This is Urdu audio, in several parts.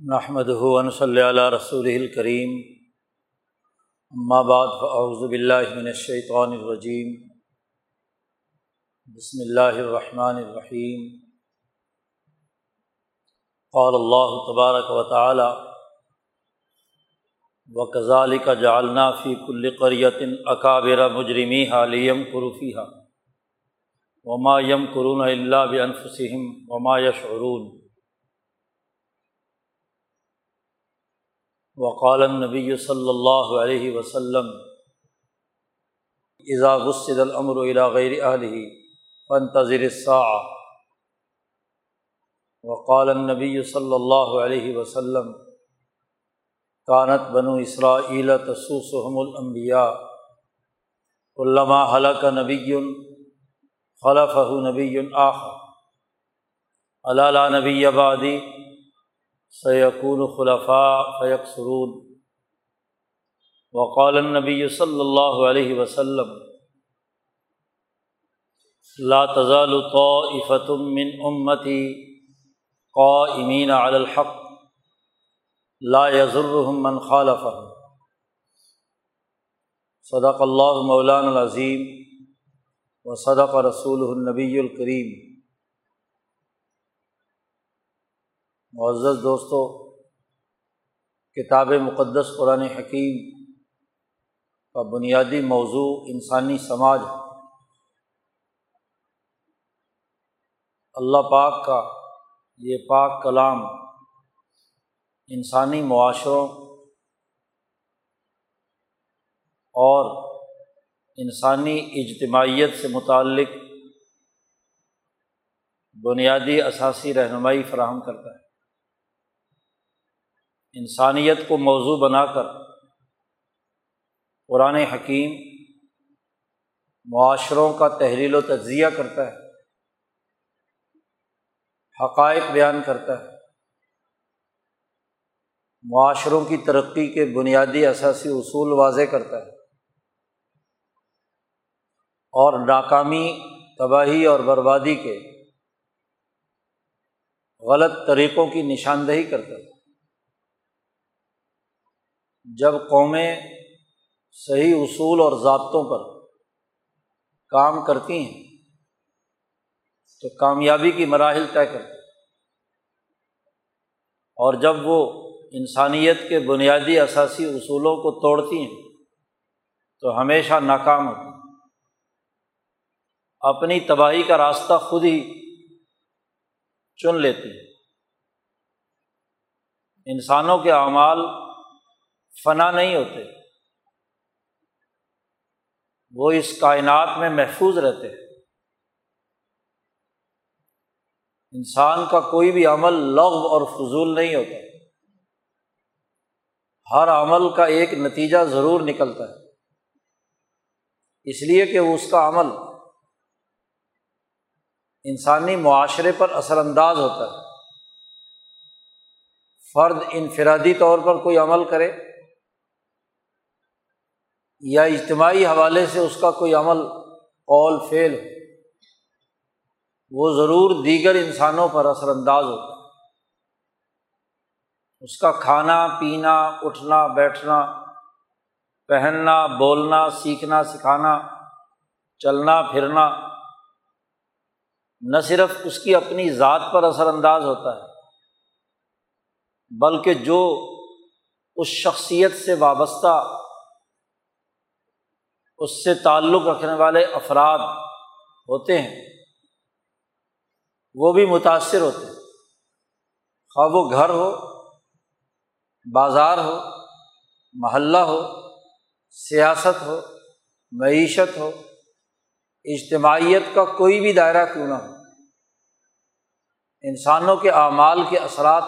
نحمد ہُون صلی اللہ رسول الکریم بعد فاعوذ باللہ من الشیطان الرجیم بسم اللہ الرحمن الرحیم قال اللہ تبارک و تعالی و کزالک جعلنا فی کل قریت اکابر مجرمی حالیم قروفیہ وما یم قرون اللہ بنفسم وما یشعرون وقال نبی صلی اللہ علیہ وسلم اذا غسد الامر الى غیر اہلہ فانتظر الساعة. وقال النبی صلی اللہ علیہ وسلم کانت بنو اسرائیل تسوسحم الانبیاء علامہ حلق نبی خلف نبی آخر. علالہ نبی آبادی سیقول خلفاء فیق سرون وقال النبی صلی اللہ علیہ وسلم لا تزال طائفة من امتی قائمین علی الحق لا يضرهم من خالفهم صدق اللہ مولان العظیم و صدق رسول النبی الکریم معزز دوستوں کتاب مقدس قرآن حکیم کا بنیادی موضوع انسانی سماج اللہ پاک کا یہ پاک کلام انسانی معاشروں اور انسانی اجتماعیت سے متعلق بنیادی اثاثی رہنمائی فراہم کرتا ہے۔ انسانیت کو موضوع بنا کر قرآن حکیم معاشروں کا تحریل و تجزیہ کرتا ہے، حقائق بیان کرتا ہے، معاشروں کی ترقی کے بنیادی اثاثی اصول واضح کرتا ہے، اور ناکامی، تباہی اور بربادی کے غلط طریقوں کی نشاندہی کرتا ہے۔ جب قومیں صحیح اصول اور ضابطوں پر کام کرتی ہیں، تو کامیابی کی مراحل طے کرتی اور جب وہ انسانیت کے بنیادی اثاثی اصولوں کو توڑتی ہیں، تو ہمیشہ ناکام ہوتی ہیں۔ اپنی تباہی کا راستہ خود ہی چن لیتی ہیں۔ انسانوں کے اعمال فنا نہیں ہوتے۔ وہ اس کائنات میں محفوظ رہتے۔ انسان کا کوئی بھی عمل لغ اور فضول نہیں ہوتا۔ ہر عمل کا ایک نتیجہ ضرور نکلتا ہے۔ اس لیے کہ وہ اس کا عمل انسانی معاشرے پر اثر انداز ہوتا ہے۔ فرد انفرادی طور پر کوئی عمل کرے۔ یا اجتماعی حوالے سے اس کا کوئی عمل، قول، فعل ہو وہ ضرور دیگر انسانوں پر اثر انداز ہوتا ہے۔ اس کا کھانا، پینا، اٹھنا، بیٹھنا، پہننا، بولنا، سیکھنا، سکھانا، چلنا، پھرنا، نہ صرف اس کی اپنی ذات پر اثر انداز ہوتا ہے، بلکہ جو اس شخصیت سے وابستہ اس سے تعلق رکھنے والے افراد ہوتے ہیں۔ وہ بھی متاثر ہوتے ہیں۔ خواہ وہ گھر ہو، بازار ہو، محلہ ہو، سیاست ہو، معیشت ہو، اجتماعیت کا کوئی بھی دائرہ کیوں نہ ہو۔ انسانوں کے اعمال کے اثرات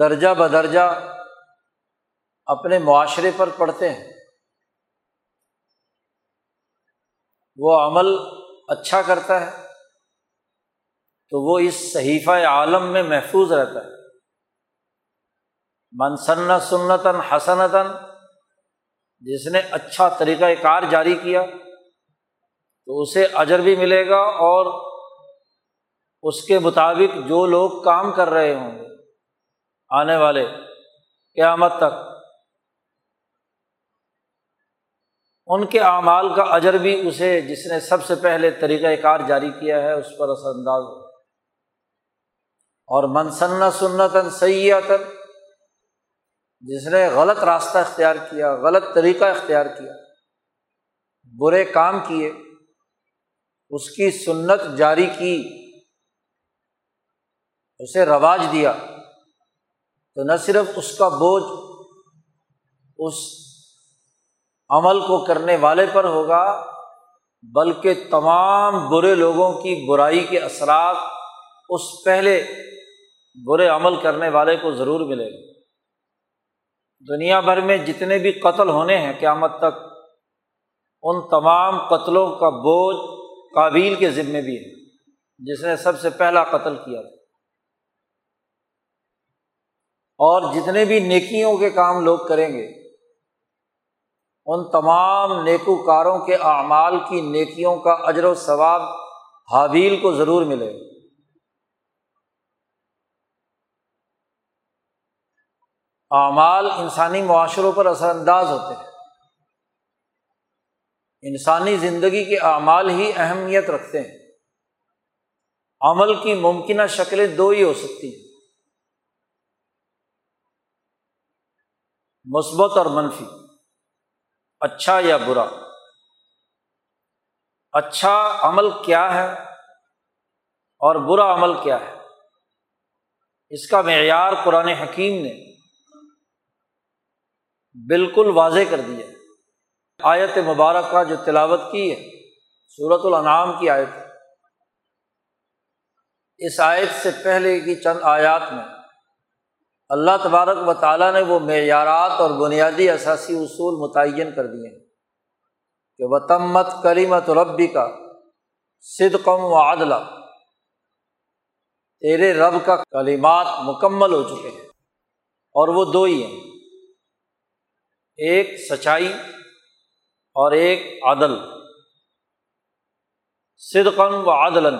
درجہ بدرجہ اپنے معاشرے پر پڑتے ہیں۔ وہ عمل اچھا کرتا ہے، تو وہ اس صحیفہ عالم میں محفوظ رہتا ہے۔ منسن سنتاً حسنتاً، جس نے اچھا طریقۂ کار جاری کیا، تو اسے اجر بھی ملے گا اور اس کے مطابق جو لوگ کام کر رہے ہوں گے، آنے والے قیامت تک۔ ان کے اعمال کا اجر بھی اسے جس نے سب سے پہلے طریقۂ کار جاری کیا ہے اس پر اثر انداز ہو۔ اور منسن سنتاً سیاتن جس نے غلط راستہ اختیار کیا، غلط طریقہ اختیار کیا، برے کام کیے، اس کی سنت جاری کی، اسے رواج دیا، تو نہ صرف اس کا بوجھ، اس عمل کو کرنے والے پر ہوگا، بلکہ تمام برے لوگوں کی برائی کے اثرات اس پہلے برے عمل کرنے والے کو ضرور ملے گا۔ دنیا بھر میں جتنے بھی قتل ہونے ہیں قیامت تک، ان تمام قتلوں کا بوجھ قابل کے ذمے بھی ہے، جس نے سب سے پہلا قتل کیا تھا۔ اور جتنے بھی نیکیوں کے کام لوگ کریں گے ان تمام نیکوکاروں کے اعمال کی نیکیوں کا اجر و ثواب حابیل کو ضرور ملے۔ اعمال انسانی معاشروں پر اثر انداز ہوتے ہیں۔ انسانی زندگی کے اعمال ہی اہمیت رکھتے ہیں۔ عمل کی ممکنہ شکلیں دو ہی ہو سکتی ہیں۔ مثبت اور منفی۔ اچھا یا برا؟ اچھا عمل کیا ہے اور برا عمل کیا ہے؟ اس کا معیار قرآن حکیم نے بالکل واضح کر دیا آیت مبارک کا جو تلاوت کی ہے صورت الانعام کی آیت اس آیت سے پہلے کی چند آیات میں اللہ تبارک و تعالیٰ نے وہ معیارات اور بنیادی اثاثی اصول متعین کر دیے ہیں کہ وطمت کلیمت ربی کا صدقم و عدلہ تیرے رب کا کلیمات مکمل ہو چکے ہیں اور وہ دو ہی ہیں۔ ایک سچائی اور ایک عدل۔ صدقن و عدل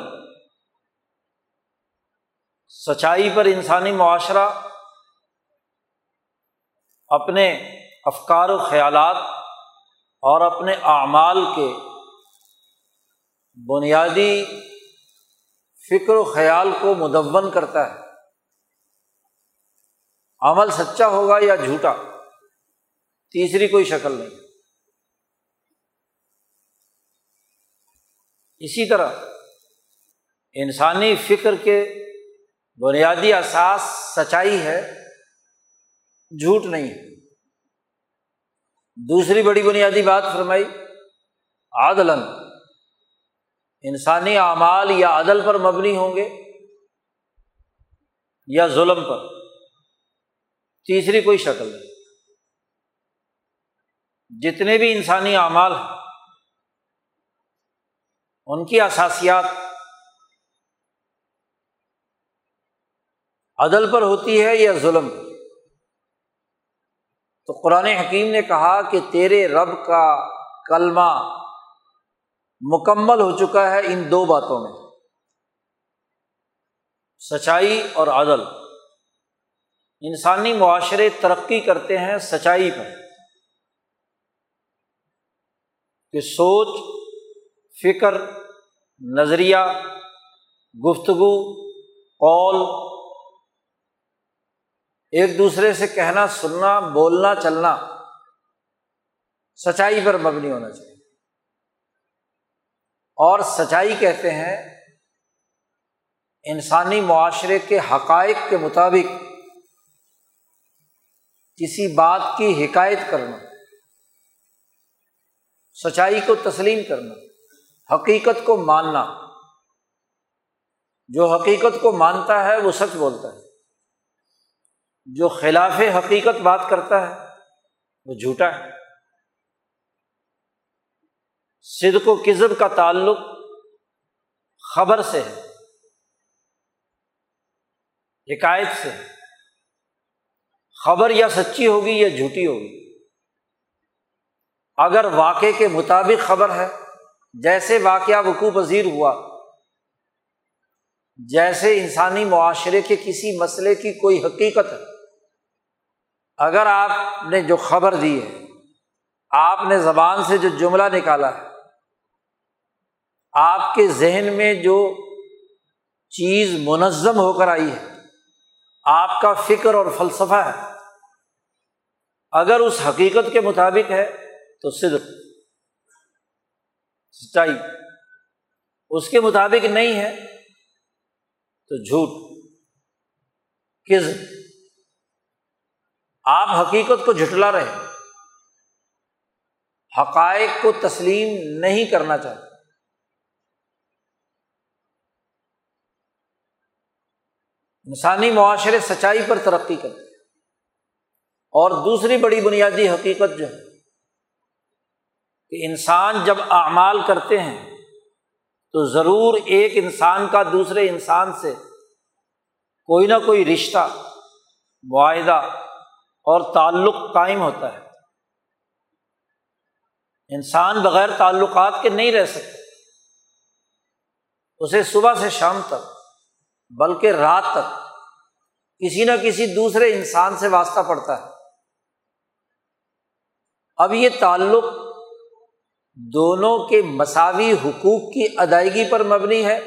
سچائی پر انسانی معاشرہ اپنے افکار و خیالات اور اپنے اعمال کے بنیادی فکر و خیال کو مدون کرتا ہے۔ عمل سچا ہوگا یا جھوٹا، تیسری کوئی شکل نہیں۔ اسی طرح انسانی فکر کے بنیادی احساس سچائی ہے۔ جھوٹ نہیں۔ ہے دوسری بڑی بنیادی بات فرمائی عادل انسانی اعمال یا عدل پر مبنی ہوں گے یا ظلم پر۔ تیسری کوئی شکل نہیں۔ جتنے بھی انسانی اعمال ہیں، ان کی اثاسیات عدل پر ہوتی ہے یا ظلم پر؟ تو قرآن حکیم نے کہا کہ تیرے رب کا کلمہ مکمل ہو چکا ہے ان دو باتوں میں۔ سچائی اور عدل۔ انسانی معاشرے ترقی کرتے ہیں سچائی پر۔ کہ سوچ، فکر، نظریہ، گفتگو، قول ایک دوسرے سے کہنا، سننا، بولنا، چلنا، سچائی پر مبنی ہونا چاہیے۔ اور سچائی کہتے ہیں، انسانی معاشرے کے حقائق کے مطابق کسی بات کی حکایت کرنا، سچائی کو تسلیم کرنا، حقیقت کو ماننا۔ جو حقیقت کو مانتا ہے، وہ سچ بولتا ہے۔ جو خلاف حقیقت بات کرتا ہے، وہ جھوٹا ہے۔ صدق و کزب کا تعلق خبر سے ہے، حکایت سے خبر یا سچی ہوگی یا جھوٹی ہوگی۔ اگر واقع کے مطابق خبر ہے، جیسے واقعہ وقوع پذیر ہوا، جیسے انسانی معاشرے کے کسی مسئلے کی کوئی حقیقت ہے اگر آپ نے جو خبر دی ہے، آپ نے زبان سے جو جملہ نکالا ہے، آپ کے ذہن میں جو چیز منظم ہو کر آئی ہے، آپ کا فکر اور فلسفہ ہے، اگر اس حقیقت کے مطابق ہے تو صدق، سچائی، اس کے مطابق نہیں ہے تو جھوٹ کز آپ حقیقت کو جھٹلا رہے حقائق کو تسلیم نہیں کرنا چاہتے۔ انسانی معاشرے سچائی پر ترقی کرتے اور دوسری بڑی بنیادی حقیقت جو ہے کہ انسان جب اعمال کرتے ہیں تو ضرور ایک انسان کا دوسرے انسان سے کوئی نہ کوئی رشتہ، معاہدہ اور تعلق قائم ہوتا ہے۔ انسان بغیر تعلقات کے نہیں رہ سکتے اسے صبح سے شام تک، بلکہ رات تک کسی نہ کسی دوسرے انسان سے واسطہ پڑتا ہے۔ اب یہ تعلق دونوں کے مساوی حقوق کی ادائیگی پر مبنی ہے۔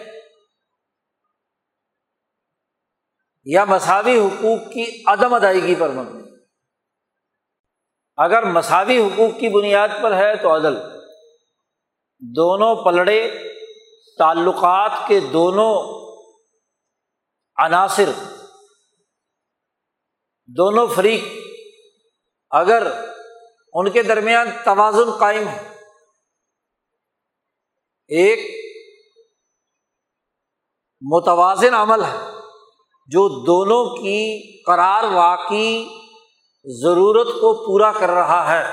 یا مساوی حقوق کی عدم ادائیگی پر مبنی۔ اگر مساوی حقوق کی بنیاد پر ہے تو عدل۔ دونوں پلڑے، تعلقات کے دونوں عناصر، دونوں فریق اگر ان کے درمیان توازن قائم ہے ایک متوازن عمل ہے جو دونوں کی قرار واقعی ضرورت کو پورا کر رہا ہے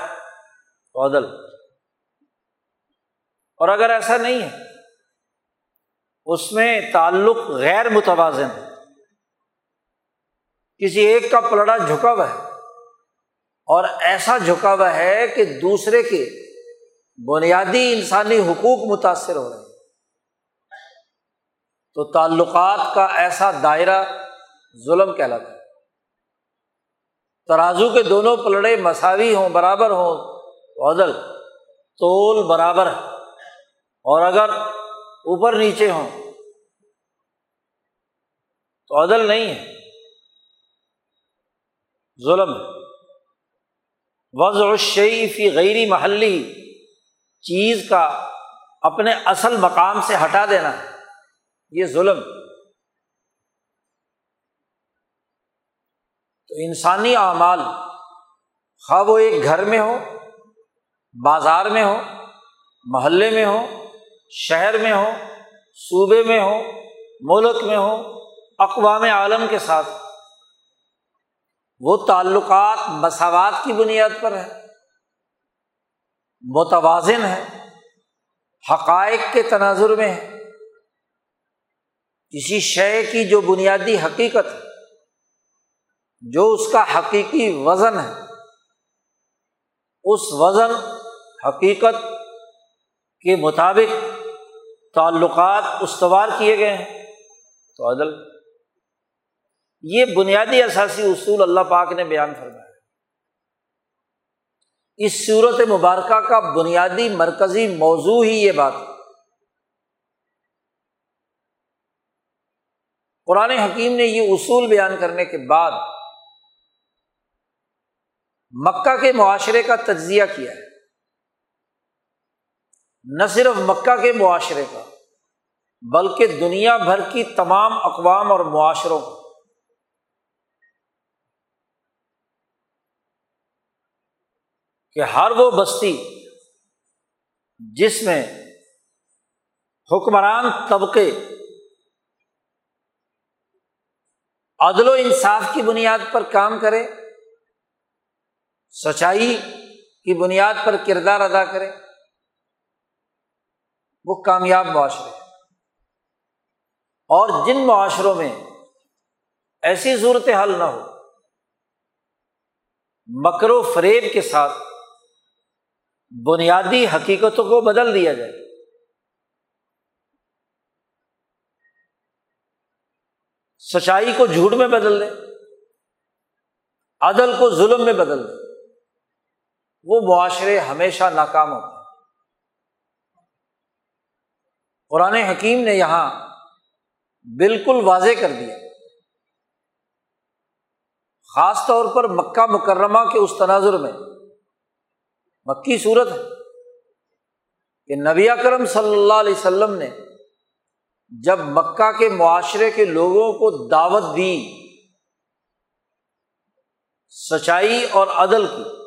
عدل اور اگر ایسا نہیں ہے، اس میں تعلق غیر متوازن، کسی ایک کا پلڑا جھکا ہوا ہے، اور ایسا جھکا ہوا ہے کہ دوسرے کے بنیادی انسانی حقوق متاثر ہو رہے ہیں۔ تو تعلقات کا ایسا دائرہ ظلم کہلاتا ہے۔ ترازو کے دونوں پلڑے مساوی ہوں، برابر ہوں، عدل، تول برابر ہے۔ اور اگر اوپر نیچے ہوں، تو عدل نہیں ہے۔ ظلم وضع فی غیری محلی، چیز کا اپنے اصل مقام سے ہٹا دینا یہ ظلم۔ تو انسانی اعمال خواہ وہ ایک گھر میں ہو، بازار میں ہو، محلے میں ہو، شہر میں ہو، صوبے میں ہو، ملک میں ہو، اقوام عالم کے ساتھ، وہ تعلقات، مساوات کی بنیاد پر ہے، متوازن ہے، حقائق کے تناظر میں ہے۔ کسی شے کی جو بنیادی حقیقت ہے جو اس کا حقیقی وزن ہے، اس وزن حقیقت کے مطابق تعلقات استوار کیے گئے ہیں۔ تو عدل، یہ بنیادی اثاثی اصول اللہ پاک نے بیان فرمایا۔ اس صورت مبارکہ کا بنیادی مرکزی موضوع ہی یہ بات قرآن حکیم نے یہ اصول بیان کرنے کے بعد مکہ کے معاشرے کا تجزیہ کیا ہے۔ نہ صرف مکہ کے معاشرے کا، بلکہ دنیا بھر کی تمام اقوام اور معاشروں کو کہ ہر وہ بستی جس میں حکمران طبقے عدل و انصاف کی بنیاد پر کام کرے سچائی کی بنیاد پر کردار ادا کرے، وہ کامیاب معاشرے اور جن معاشروں میں ایسی صورت حل نہ ہو، مکر و فریب کے ساتھ بنیادی حقیقتوں کو بدل دیا جائے۔ سچائی کو جھوٹ میں بدل دے عدل کو ظلم میں بدل دے وہ معاشرے ہمیشہ ناکام ہوتے ہیں۔ قرآن حکیم نے یہاں بالکل واضح کر دیا۔ خاص طور پر مکہ مکرمہ کے اس تناظر میں مکی صورت ہے کہ نبی اکرم صلی اللہ علیہ وسلم نے جب مکہ کے معاشرے کے لوگوں کو دعوت دی، سچائی اور عدل کی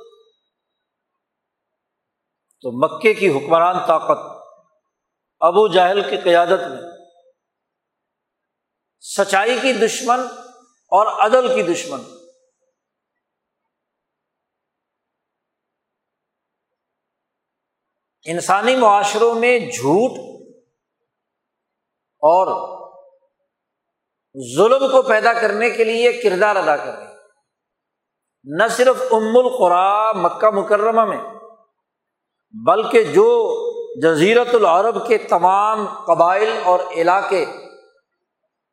تو مکے کی حکمران طاقت ابو جہل کی قیادت میں، سچائی کی دشمن اور عدل کی دشمن۔ انسانی معاشروں میں جھوٹ اور ظلم کو پیدا کرنے کے لیے کردار ادا کر رہے نہ صرف ام القرا مکہ مکرمہ میں۔ بلکہ جو جزیرت العرب کے تمام قبائل اور علاقے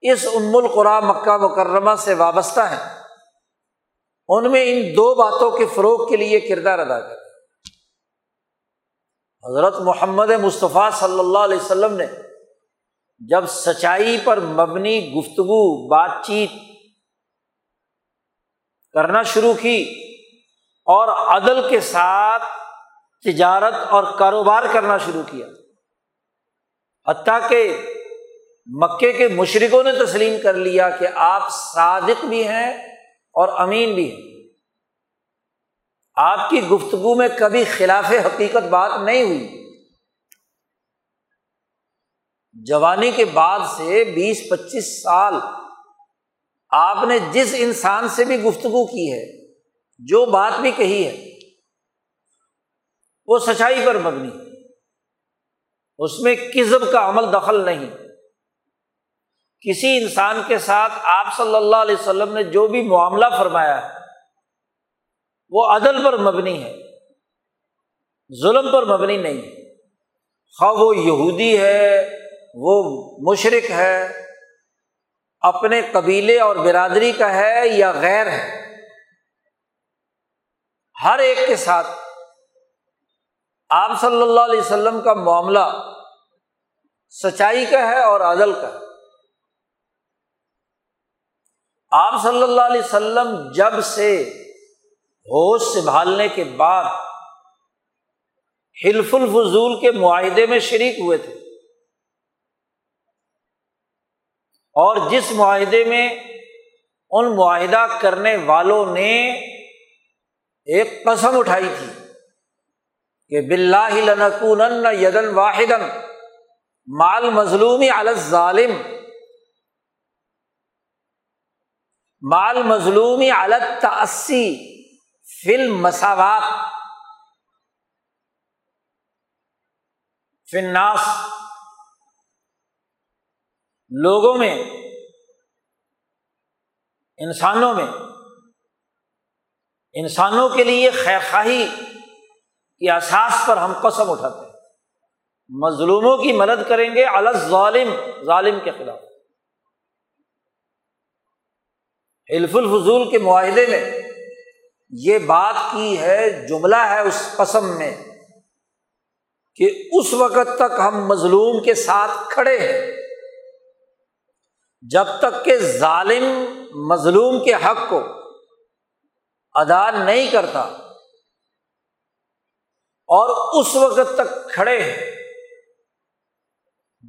اس ام القرا مکہ مکرمہ سے وابستہ ہیں، ان میں ان دو باتوں کے فروغ کے لیے کردار ادا کر حضرت محمد مصطفیٰ صلی اللہ علیہ وسلم نے جب سچائی پر مبنی گفتگو، بات چیت کرنا شروع کی اور عدل کے ساتھ تجارت اور کاروبار کرنا شروع کیا۔ حتیٰ کہ مکے کے مشرقوں نے تسلیم کر لیا کہ آپ صادق بھی ہیں اور امین بھی ہیں۔ آپ کی گفتگو میں کبھی خلاف حقیقت بات نہیں ہوئی۔ جوانی کے بعد سے بیس پچیس سال آپ نے جس انسان سے بھی گفتگو کی ہے، جو بات بھی کہی ہے وہ سچائی پر مبنی۔ اس میں کزب کا عمل دخل نہیں۔ کسی انسان کے ساتھ آپ صلی اللہ علیہ وسلم نے جو بھی معاملہ فرمایا ہے، وہ عدل پر مبنی ہے، ظلم پر مبنی نہیں۔ ہے خواہ وہ یہودی ہے، وہ مشرق ہے، اپنے قبیلے اور برادری کا ہے یا غیر ہے۔ ہر ایک کے ساتھ آپ صلی اللہ علیہ وسلم کا معاملہ سچائی کا ہے اور عدل کا ہے؟ آپ صلی اللہ علیہ وسلم جب سے ہوش سنبھالنے کے بعد حلف الفضول کے معاہدے میں شریک ہوئے تھے اور جس معاہدے میں ان معاہدہ کرنے والوں نے ایک قسم اٹھائی تھی کہ بلّہ لنکون یدن واحد مال مظلومی ظالم مال مظلومی السی فلم مساوات فناس لوگوں میں، انسانوں میں، انسانوں کے لیے خیر خواہی کی احساس پر ہم قسم اٹھاتے ہیں۔ مظلوموں کی مدد کریں گے الگ ظالم ظالم کے خلاف۔ حلف الفضول کے معاہدے میں یہ بات کی ہے، جملہ ہے اس قسم میں کہ اس وقت تک ہم مظلوم کے ساتھ کھڑے ہیں۔ جب تک کہ ظالم مظلوم کے حق کو ادا نہیں کرتا اور اس وقت تک کھڑے ہیں۔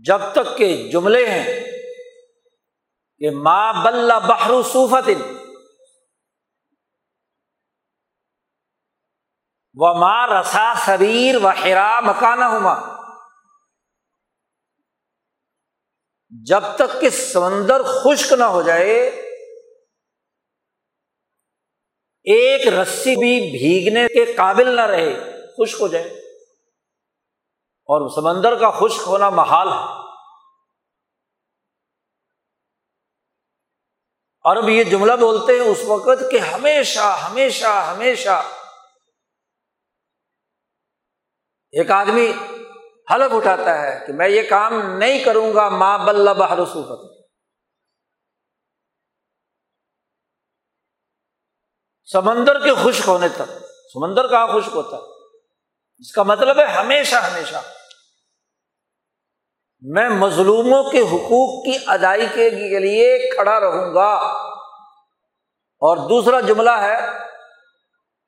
جب تک کہ جملے ہیں کہ ماں بل بہرو صوفت و ماں رسا سبیر و ہرا مکانہ ہما جب تک کہ سمندر خشک نہ ہو جائے، ایک رسی بھی بھیگنے کے قابل نہ رہے۔ خشک ہو جائے۔ اور سمندر کا خشک ہونا محال ہے۔ عرب یہ جملہ بولتے ہیں اس وقت کہ ہمیشہ ہمیشہ ہمیشہ۔ ایک آدمی حلف اٹھاتا ہے کہ میں یہ کام نہیں کروں گا ماں بل بہر صوفت سمندر کے خشک ہونے تک، سمندر کہاں خشک ہوتا ہے؟ اس کا مطلب ہے ہمیشہ ہمیشہ میں مظلوموں کے حقوق کی ادائیگی کے لیے کھڑا رہوں گا۔ اور دوسرا جملہ ہے،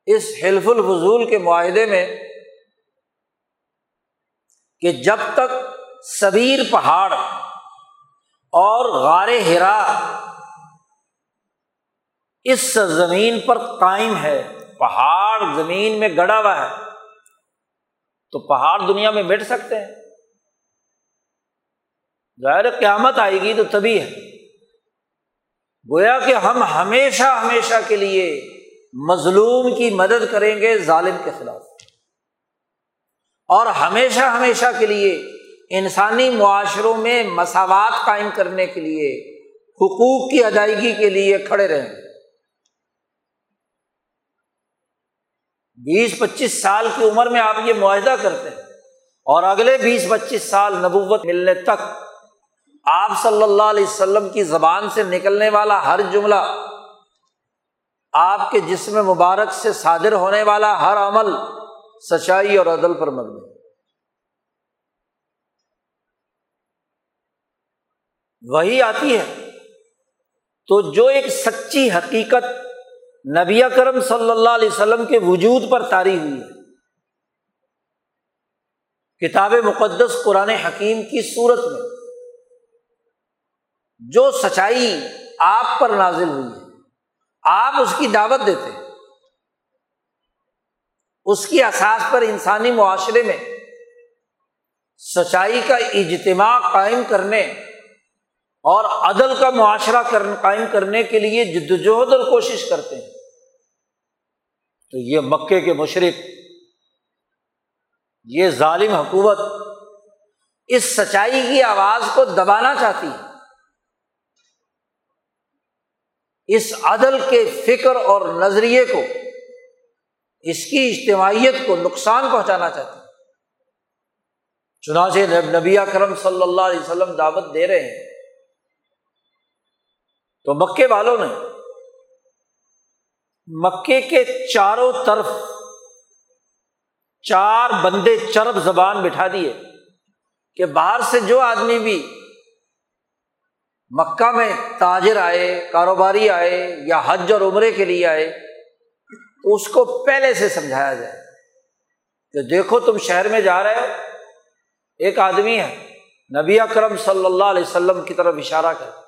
اس حلف الفضول کے معاہدے میں کہ جب تک سبیر پہاڑ اور غار ہرا اس زمین پر قائم ہے، پہاڑ زمین میں گڑا ہوا ہے۔ تو پہاڑ دنیا میں بیٹھ سکتے ہیں۔ ظاہر قیامت آئے گی تو تبھی ہے۔ گویا کہ ہم ہمیشہ ہمیشہ کے لیے مظلوم کی مدد کریں گے ظالم کے خلاف۔ اور ہمیشہ ہمیشہ کے لیے انسانی معاشروں میں مساوات قائم کرنے کے لیے، حقوق کی ادائیگی کے لیے کھڑے رہیں۔ گے بیس پچیس سال کی عمر میں آپ یہ معاہدہ کرتے ہیں اور اگلے بیس پچیس سال نبوت ملنے تک آپ صلی اللہ علیہ وسلم کی زبان سے نکلنے والا ہر جملہ، آپ کے جسم مبارک سے صادر ہونے والا ہر عمل سچائی اور عدل پر مبنی وہی آتی ہے۔ تو جو ایک سچی حقیقت نبی کرم صلی اللہ علیہ وسلم کے وجود پر تاری ہوئی ہے۔ کتاب مقدس قرآن حکیم کی صورت میں جو سچائی آپ پر نازل ہوئی ہے، آپ اس کی دعوت دیتے اس کی اثاث پر انسانی معاشرے میں سچائی کا اجتماع قائم کرنے اور عدل کا معاشرہ قائم کرنے کے لیے جد وجہد اور کوشش کرتے ہیں۔ تو یہ مکے کے مشرق، یہ ظالم حکومت اس سچائی کی آواز کو دبانا چاہتی ہے۔ اس عدل کے فکر اور نظریے کو، اس کی اجتماعیت کو نقصان پہنچانا چاہتی ہے۔ چنانچہ نبی کرم صلی اللہ علیہ وسلم دعوت دے رہے ہیں۔ تو مکے والوں نے مکے کے چاروں طرف چار بندے چرب زبان بٹھا دیے کہ باہر سے جو آدمی بھی مکہ میں تاجر آئے، کاروباری آئے یا حج اور عمرے کے لیے آئے، تو اس کو پہلے سے سمجھایا جائے۔ کہ دیکھو تم شہر میں جا رہے ہو، ایک آدمی ہے، نبی اکرم صلی اللہ علیہ وسلم کی طرف اشارہ کر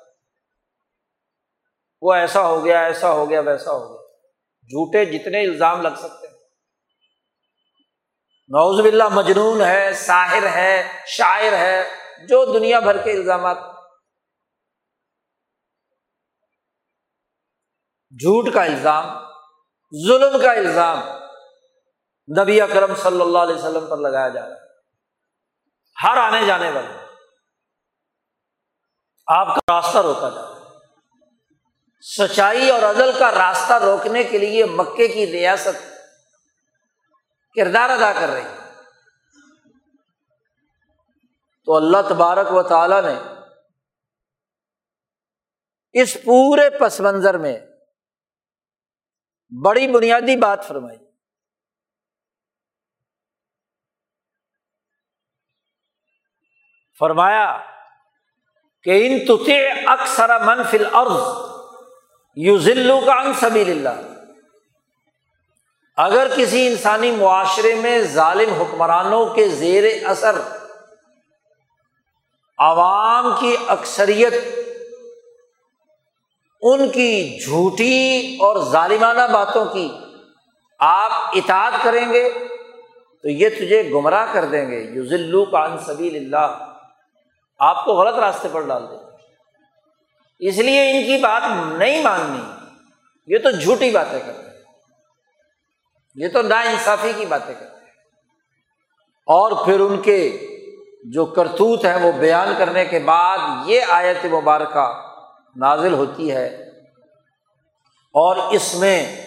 وہ ایسا ہو گیا، ایسا ہو گیا، ویسا ہو گیا۔ جھوٹے جتنے الزام لگ سکتے ہیں۔ نوز باللہ مجنون ہے، ساحر ہے، شاعر ہے، جو دنیا بھر کے الزامات۔ جھوٹ کا الزام، ظلم کا الزام نبی اکرم صلی اللہ علیہ وسلم پر لگایا جا رہا ہے۔ ہر آنے جانے والے، آپ کا راستہ روکا جا رہا ہے۔ سچائی اور عدل کا راستہ روکنے کے لیے مکے کی ریاست کردار ادا کر رہی تو اللہ تبارک و تعالی نے اس پورے پس منظر میں بڑی بنیادی بات فرمائی۔ فرمایا کہ ان تطع اکثر منفل عرض یو ذلو کا ان سبیل اللہ اگر کسی انسانی معاشرے میں ظالم حکمرانوں کے زیر اثر عوام کی اکثریت، ان کی جھوٹی اور ظالمانہ باتوں کی آپ اطاعت کریں گے، تو یہ تجھے گمراہ کر دیں گے۔ یو ذلو کا ان سبیل اللہ آپ کو غلط راستے پر ڈال دیں گے۔ اس لیے ان کی بات نہیں ماننی۔ یہ تو جھوٹی باتیں کرتے ہیں۔ یہ تو نا انصافی کی باتیں کرتے ہیں۔ اور پھر ان کے جو کرتوت ہیں وہ بیان کرنے کے بعد یہ آیت مبارکہ نازل ہوتی ہے۔ اور اس میں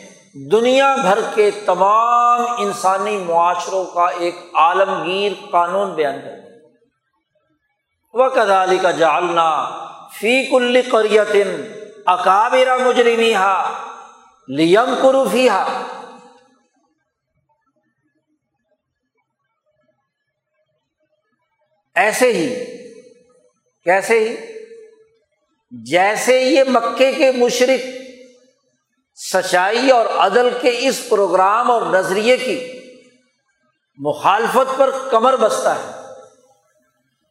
دنیا بھر کے تمام انسانی معاشروں کا ایک عالمگیر قانون بیان کر وہ کدالی کا جالنا فی کل قریتن اکابرا مجرمی ہا لیم قروفی ہا ایسے ہی، کیسے ہی؟ جیسے یہ مکے کے مشرق سچائی اور عدل کے اس پروگرام اور نظریے کی مخالفت پر کمر بستہ ہے۔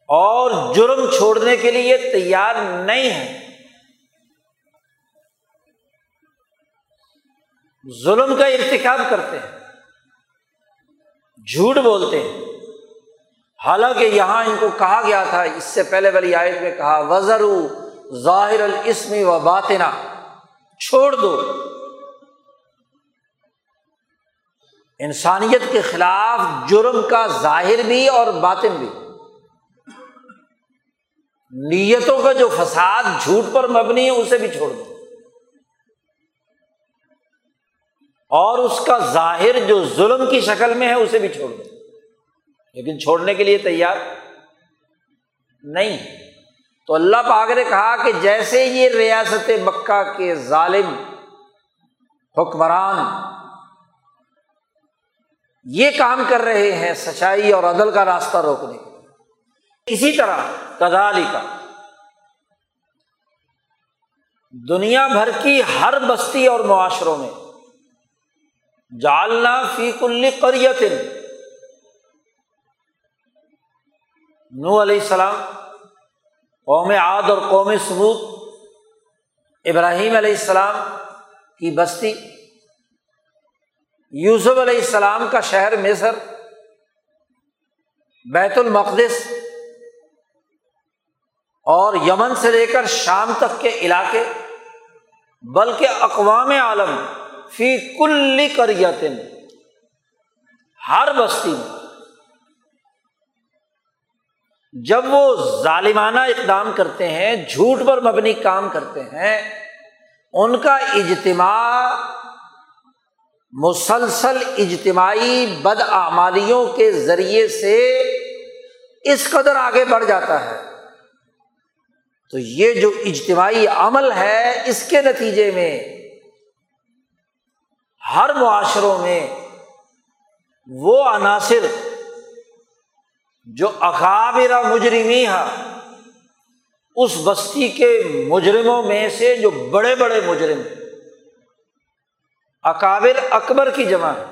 اور جرم چھوڑنے کے لیے تیار نہیں ہے ظلم کا ارتکاب کرتے ہیں۔ جھوٹ بولتے ہیں۔ حالانکہ یہاں ان کو کہا گیا تھا، اس سے پہلے والی آیت میں کہا وزر ظاہر الاسمی و باطنا چھوڑ دو۔ انسانیت کے خلاف جرم کا ظاہر بھی اور باطن بھی۔ نیتوں کا جو فساد جھوٹ پر مبنی ہے، اسے بھی چھوڑ دو۔ اور اس کا ظاہر جو ظلم کی شکل میں ہے، اسے بھی چھوڑ دو۔ لیکن چھوڑنے کے لیے تیار نہیں۔ تو اللہ پاک نے کہا کہ جیسے یہ ریاست مکہ کے ظالم، حکمران یہ کام کر رہے ہیں، سچائی اور عدل کا راستہ روکنے۔ اسی طرح کدالی کا دنیا بھر کی ہر بستی اور معاشروں میں جالنا فی کل قریت نو علیہ السلام، قوم عاد اور قوم سمود ابراہیم علیہ السلام کی بستی، یوسف علیہ السلام کا شہر مصر، بیت المقدس اور یمن سے لے کر شام تک کے علاقے، بلکہ اقوام عالم فی کل کریتن ہر بستی میں۔ جب وہ ظالمانہ اقدام کرتے ہیں، جھوٹ پر مبنی کام کرتے ہیں، ان کا اجتماع مسلسل اجتماعی بدعمالیوں کے ذریعے سے اس قدر آگے بڑھ جاتا ہے۔ تو یہ جو اجتماعی عمل ہے، اس کے نتیجے میں ہر معاشروں میں وہ عناصر جو اکابرا مجرمی ہے اس بستی کے مجرموں میں سے جو بڑے بڑے مجرم، اکابر اکبر کی جمع ہے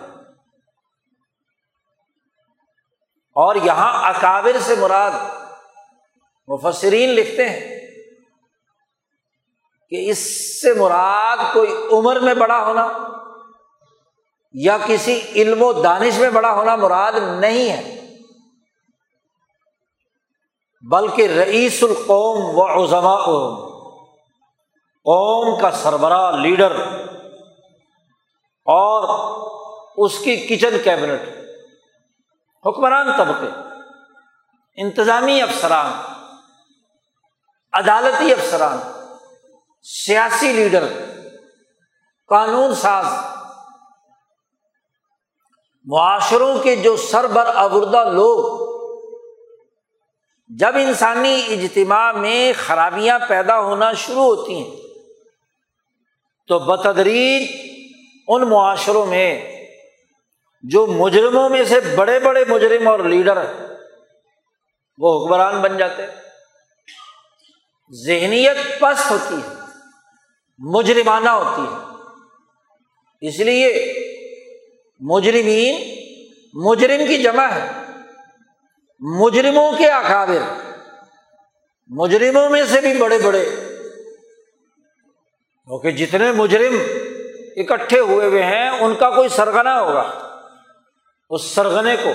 اور یہاں اکابر سے مراد مفسرین لکھتے ہیں۔ کہ اس سے مراد کوئی عمر میں بڑا ہونا یا کسی علم و دانش میں بڑا ہونا مراد نہیں ہے، بلکہ رئیس القوم و عظما قوم کا سربراہ، لیڈر، اور اس کی کچن کیبنٹ، حکمران طبقے، انتظامی افسران، عدالتی افسران سیاسی لیڈر، قانون ساز۔ معاشروں کے جو سربر آوردہ لوگ، جب انسانی اجتماع میں خرابیاں پیدا ہونا شروع ہوتی ہیں، تو بتدریج ان معاشروں میں جو مجرموں میں سے بڑے بڑے مجرم اور لیڈر ہیں، وہ حکمران بن جاتے ذہنیت پست ہوتی ہے۔ مجرمانہ ہوتی ہے۔ اس لیے مجرمین مجرم کی جمع ہے۔ مجرموں کے اکابر۔ مجرموں میں سے بھی بڑے بڑے۔ کیونکہ جتنے مجرم اکٹھے ہوئے ہوئے ہیں، ان کا کوئی سرگنا ہوگا۔ اس سرگنے کو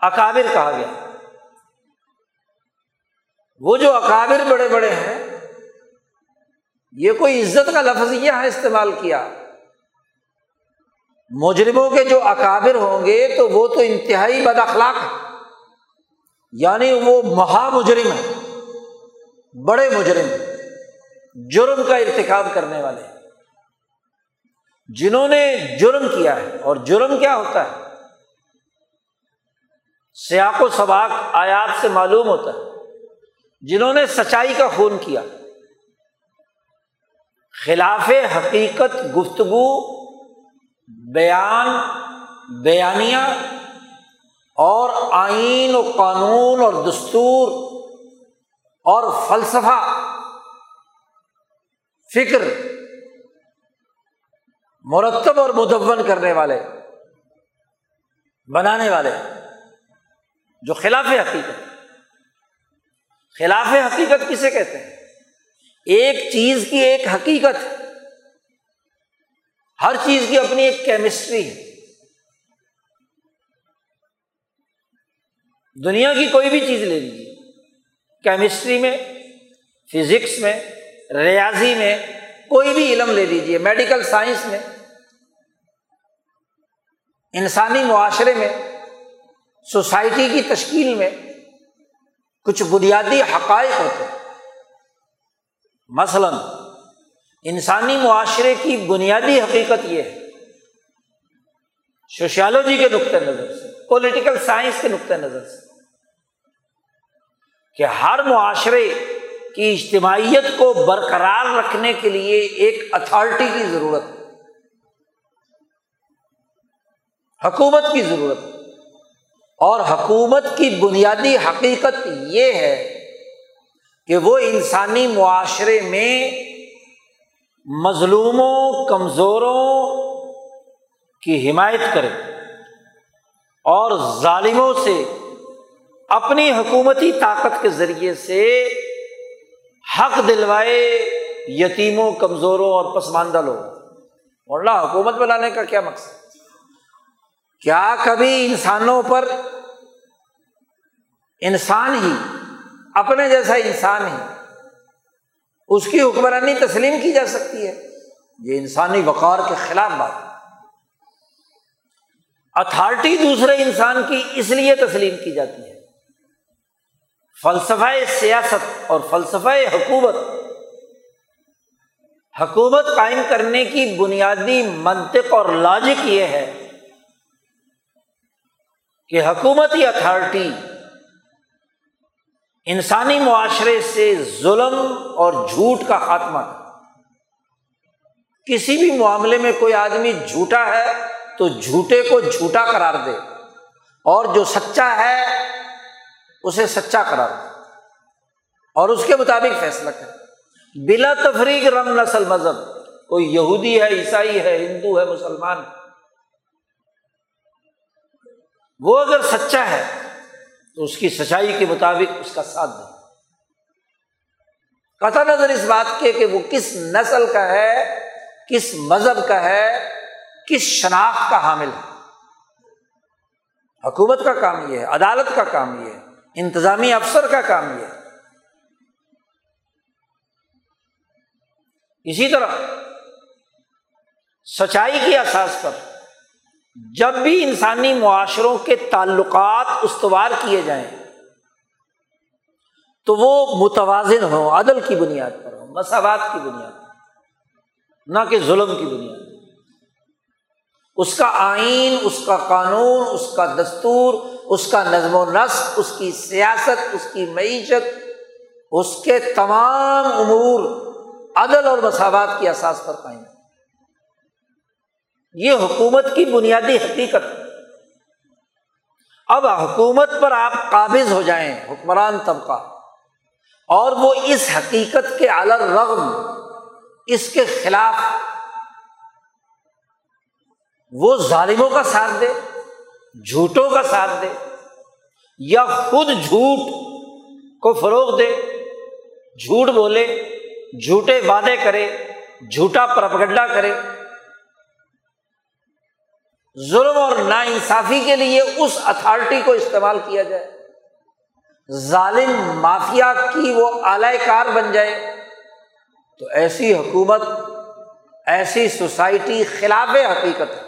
اکابر کہا گیا۔ وہ جو اکابر بڑے بڑے ہیں یہ کوئی عزت کا لفظ یہ استعمال کیا۔ مجرموں کے جو اکابر ہوں گے تو وہ تو انتہائی بد اخلاق ہے یعنی وہ مہا مجرم ہے بڑے مجرم جرم کا ارتکاب کرنے والے جنہوں نے جرم کیا ہے، اور جرم کیا ہوتا ہے؟ سیاق و سباق آیات سے معلوم ہوتا ہے۔ جنہوں نے سچائی کا خون کیا۔ خلاف حقیقت گفتگو، بیان، بیانیہ اور آئین و قانون اور دستور اور فلسفہ، فکر مرتب اور مدون کرنے والے، بنانے والے، جو خلاف حقیقت خلاف حقیقت کسے کہتے ہیں؟ ایک چیز کی ایک حقیقت ہر چیز کی اپنی ایک کیمسٹری ہے۔ دنیا کی کوئی بھی چیز لے لیجیے۔ کیمسٹری میں فزکس میں، ریاضی میں، کوئی بھی علم لے لیجیے۔ میڈیکل سائنس میں، انسانی معاشرے میں سوسائٹی کی تشکیل میں، کچھ بنیادی حقائق ہوتے ہیں۔ مثلاً، انسانی معاشرے کی بنیادی حقیقت یہ ہے۔ سوشیالوجی کے نقطۂ نظر سے پولیٹیکل سائنس کے نقطۂ نظر سے، کہ ہر معاشرے کی اجتماعیت کو برقرار رکھنے کے لیے ایک اتھارٹی کی ضرورت ہے۔ حکومت کی ضرورت ہے۔ اور حکومت کی بنیادی حقیقت یہ ہے کہ وہ انسانی معاشرے میں مظلوموں، کمزوروں کی حمایت کرے اور ظالموں سے اپنی حکومتی طاقت کے ذریعے سے حق دلوائے یتیموں، کمزوروں اور پسماندہ لوگ ورنہ حکومت بنانے کا کیا مقصد؟ کیا کبھی انسانوں پر انسان ہی اپنے جیسا انسان ہی اس کی حکمرانی تسلیم کی جا سکتی ہے۔ یہ انسانی وقار کے خلاف بات اتھارٹی دوسرے انسان کی اس لیے تسلیم کی جاتی ہے۔ فلسفہ سیاست اور فلسفہ حکومت حکومت قائم کرنے کی بنیادی منطق اور لاجک یہ ہے کہ حکومتی اتھارٹی انسانی معاشرے سے ظلم اور جھوٹ کا خاتمہ کسی بھی معاملے میں کوئی آدمی جھوٹا ہے تو جھوٹے کو جھوٹا قرار دے اور جو سچا ہے اسے سچا قرار دے۔ اور اس کے مطابق فیصلہ کرے۔ بلا تفریق رنگ نسل مذہب۔ کوئی یہودی ہے، عیسائی ہے، ہندو ہے، مسلمان وہ اگر سچا ہے تو اس کی سچائی کے مطابق اس کا ساتھ دیں۔ قطع نظر اس بات کے کہ وہ کس نسل کا ہے، کس مذہب کا ہے، کس شناخت کا حامل ہے۔ حکومت کا کام یہ ہے، عدالت کا کام یہ ہے، انتظامی افسر کا کام یہ ہے۔ اسی طرح سچائی کے احساس پر جب بھی انسانی معاشروں کے تعلقات استوار کیے جائیں، تو وہ متوازن ہو، عدل کی بنیاد پر ہو، مساوات کی بنیاد پر نہ کہ ظلم کی بنیاد پر اس کا آئین، اس کا قانون، اس کا دستور، اس کا نظم و نسق، اس کی سیاست، اس کی معیشت، اس کے تمام امور عدل اور مساوات کی احساس پر قائم یہ حکومت کی بنیادی حقیقت اب حکومت پر آپ قابض ہو جائیں، حکمران طبقہ۔ اور وہ اس حقیقت کے الر رغم اس کے خلاف وہ ظالموں کا ساتھ دے، جھوٹوں کا ساتھ دے، یا خود جھوٹ کو فروغ دے، جھوٹ بولے، جھوٹے وعدے کرے، جھوٹا پرپگڈا کرے۔ ظلم اور نا انصافی کے لیے اس اتھارٹی کو استعمال کیا جائے۔ ظالم مافیا کی وہ اعلی کار بن جائے۔ تو ایسی حکومت، ایسی سوسائٹی خلاف حقیقت ہے۔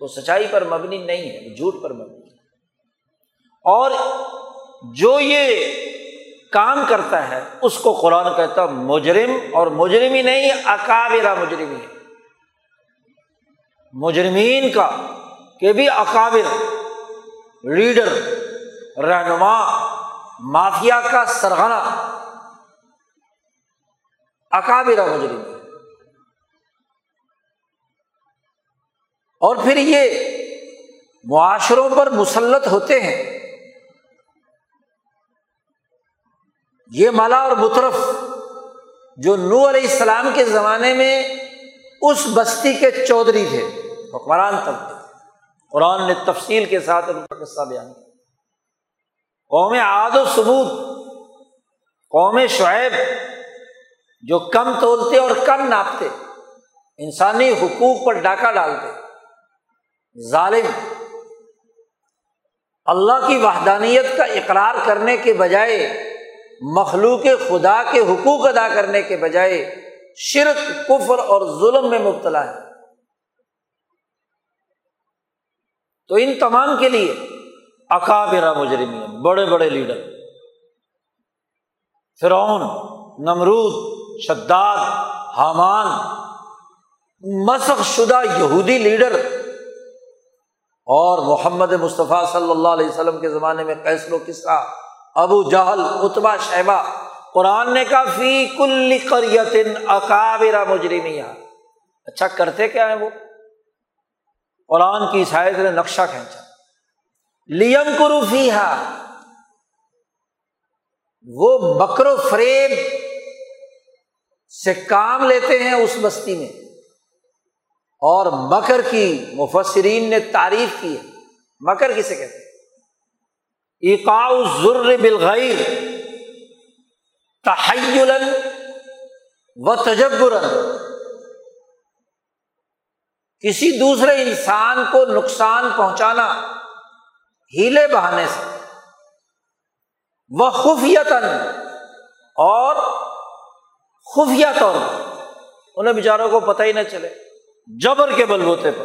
وہ سچائی پر مبنی نہیں ہے جھوٹ پر مبنی ہے۔ اور جو یہ کام کرتا ہے، اس کو قرآن کہتا مجرم اور مجرم ہی نہیں اکابرا مجرمی ہے مجرمین کا کہ بھی اکابر لیڈر، رہنما، مافیا کا سرغنا اکابر مجرم اور پھر یہ معاشروں پر مسلط ہوتے ہیں۔ یہ ملا اور مترف جو نو علیہ السلام کے زمانے میں اس بستی کے چودھری تھے۔ حکمران تب قرآن نے تفصیل کے ساتھ ان کا قصہ بیان کیا۔ قوم عاد و ثبوت، قوم شعیب، جو کم تولتے اور کم ناپتے، انسانی حقوق پر ڈاکہ ڈالتے، ظالم۔ اللہ کی وحدانیت کا اقرار کرنے کے بجائے، مخلوق خدا کے حقوق ادا کرنے کے بجائے، شرک، کفر اور ظلم میں مبتلا ہے۔ تو ان تمام کے لیے اکابرا مجرمی بڑے بڑے لیڈر، فرعون، نمرود، شداد، حامان، مسخ شدہ یہودی لیڈر اور محمد مصطفیٰ صلی اللہ علیہ وسلم کے زمانے میں کیسر و کسرا، ابو جہل اتبا شہبہ قرآن نے کہا، فی کل قریت اکابرا مجرمیا اچھا کرتے کیا ہیں وہ؟ قرآن کی شاید نے نقشہ کھینچا۔ لیم کروفی وہ بکر و فریب سے کام لیتے ہیں اس بستی میں۔ اور مکر کی مفسرین نے تعریف کی ہے۔ مکر کسے کہتے ہیں؟ ایکاؤ ضر بالغیر تحیل و تجبر کسی دوسرے انسان کو نقصان پہنچانا ہیلے بہانے سے وہ خفیتن اور خفیہ طور پر۔ انہیں بیچاروں کو پتہ ہی نہ چلے، جبر کے بلبوتے پر۔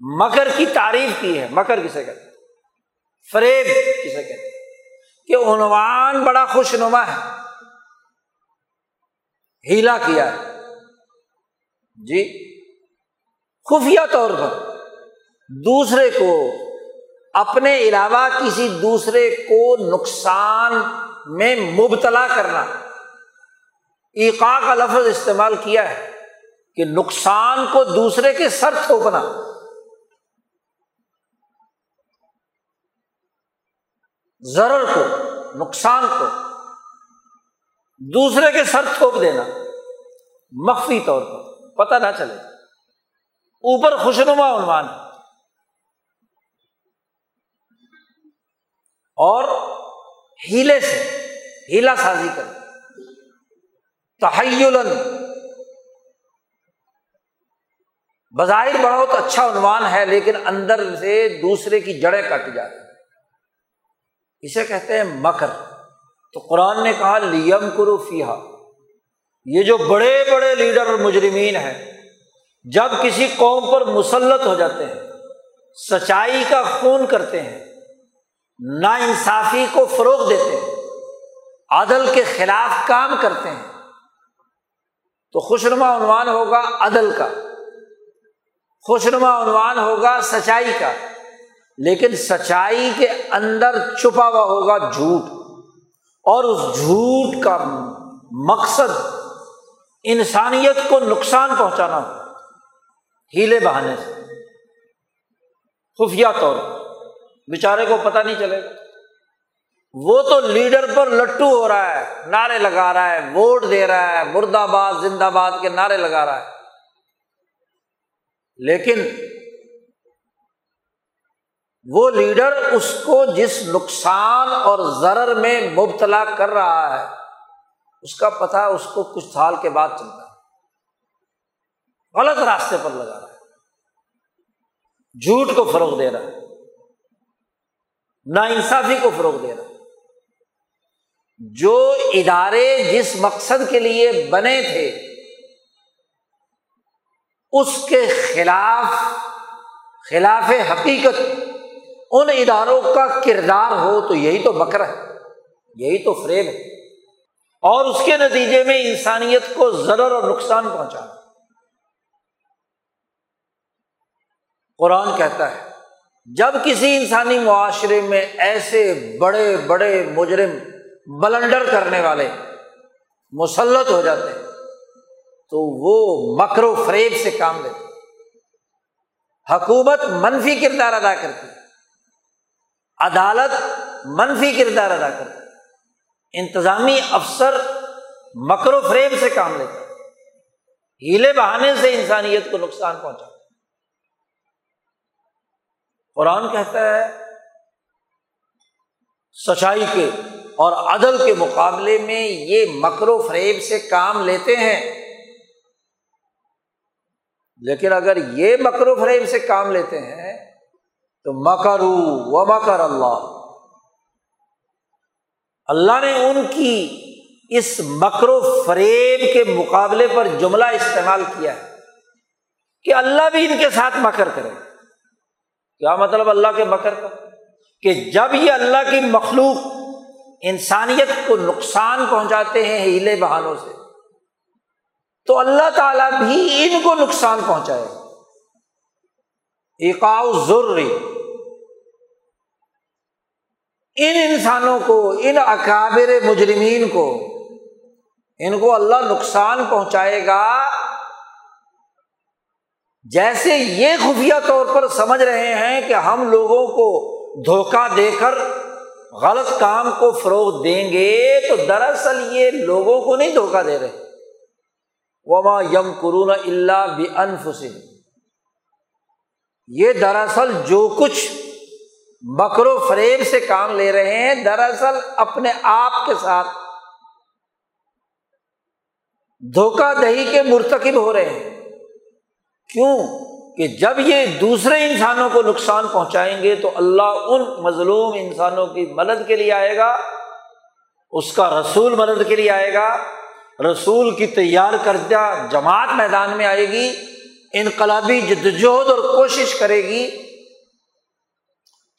مکر کی تعریف کی ہے، مکر کسے کہتے فریب کسے کہتے کہ عنوان بڑا خوش نما ہے، ہیلا کیا ہے۔ جی؟ خفیہ طور پر۔ دوسرے کو، اپنے علاوہ کسی دوسرے کو نقصان میں مبتلا کرنا۔ ایقا کا لفظ استعمال کیا ہے کہ نقصان کو دوسرے کے سر تھوپنا۔ ضرر کو، نقصان کو دوسرے کے سر تھوپ دینا۔ مخفی طور پر۔ پتہ نہ چلے۔ اوپر خوشنما عنوان اور ہیلے سے ہیلا سازی کر تحیل بظاہر بہت اچھا عنوان ہے، لیکن اندر سے دوسرے کی جڑیں کٹ جاتی اسے کہتے ہیں مکر۔ تو قرآن نے کہا، لیم کرو فیحا یہ جو بڑے بڑے لیڈر اور مجرمین ہیں، جب کسی قوم پر مسلط ہو جاتے ہیں، سچائی کا خون کرتے ہیں نا انصافی کو فروغ دیتے ہیں، عدل کے خلاف کام کرتے ہیں، تو خوشنما عنوان ہوگا عدل کا، خوشنما عنوان ہوگا سچائی کا، لیکن سچائی کے اندر چھپا ہوا ہوگا جھوٹ، اور اس جھوٹ کا مقصد انسانیت کو نقصان پہنچانا ہو۔ ہیلے بہانے سے۔ خفیہ طور۔ پر کو پتہ نہیں چلے۔ گا وہ تو لیڈر پر لٹو ہو رہا ہے، نعرے لگا رہا ہے، ووٹ دے رہا ہے مرد آباد، زندہ آباد کے نعرے لگا رہا ہے۔ لیکن وہ لیڈر اس کو جس نقصان اور زر میں مبتلا کر رہا ہے اس کا پتہ اس کو کچھ سال کے بعد چلتا ہے۔ غلط راستے پر لگا رہا ہے۔ جھوٹ کو فروغ دے رہا ہے۔ نا انصافی کو فروغ دے رہا جو ادارے جس مقصد کے لیے بنے تھے، اس کے خلاف خلاف حقیقت، ان اداروں کا کردار ہو تو یہی تو بکر ہے، یہی تو فریب ہے۔ اور اس کے نتیجے میں انسانیت کو ضرر اور نقصان پہنچانا قرآن کہتا ہے، جب کسی انسانی معاشرے میں ایسے بڑے بڑے مجرم بلنڈر کرنے والے مسلط ہو جاتے ہیں، تو وہ مکر و فریب سے کام لیتے حکومت منفی کردار ادا کرتی عدالت منفی کردار ادا کرتی انتظامی افسر مکر و فریب سے کام لیتے ہیلے بہانے سے انسانیت کو نقصان پہنچا۔ قرآن کہتا ہے، سچائی کے اور عدل کے مقابلے میں یہ مکر و فریب سے کام لیتے ہیں۔ لیکن اگر یہ مکر و فریب سے کام لیتے ہیں، تو مکرو و مکر اللہ۔ اللہ نے ان کی اس مکر و فریب کے مقابلے پر جملہ استعمال کیا ہے کہ اللہ بھی ان کے ساتھ مکر کرے۔ کیا مطلب اللہ کے مکر کا؟ کہ جب یہ اللہ کی مخلوق انسانیت کو نقصان پہنچاتے ہیں ہیلے بہانوں سے، تو اللہ تعالیٰ بھی ان کو نقصان پہنچائے۔ ایکاؤ ضروری ان انسانوں کو، ان اکابر مجرمین کو، ان کو اللہ نقصان پہنچائے گا۔ جیسے یہ خفیہ طور پر سمجھ رہے ہیں کہ ہم لوگوں کو دھوکہ دے کر غلط کام کو فروغ دیں گے، تو دراصل یہ لوگوں کو نہیں دھوکہ دے رہے۔ وما یم قرون اللہ بھی انفسن یہ دراصل جو کچھ بکر و فریب سے کام لے رہے ہیں دراصل اپنے آپ کے ساتھ۔ دھوکہ دہی کے مرتکب ہو رہے ہیں۔ کیوں؟ کہ جب یہ دوسرے انسانوں کو نقصان pہنچائیں گے تو اللہ ان مظلوم انسانوں کی مدد کے لیے آئے گا۔ اس کا رسول مدد کے لیے آئے گا۔ رسول کی تیار کردہ جماعت میدان میں آئے گی۔ انقلابی جدوجہد اور کوشش کرے گی۔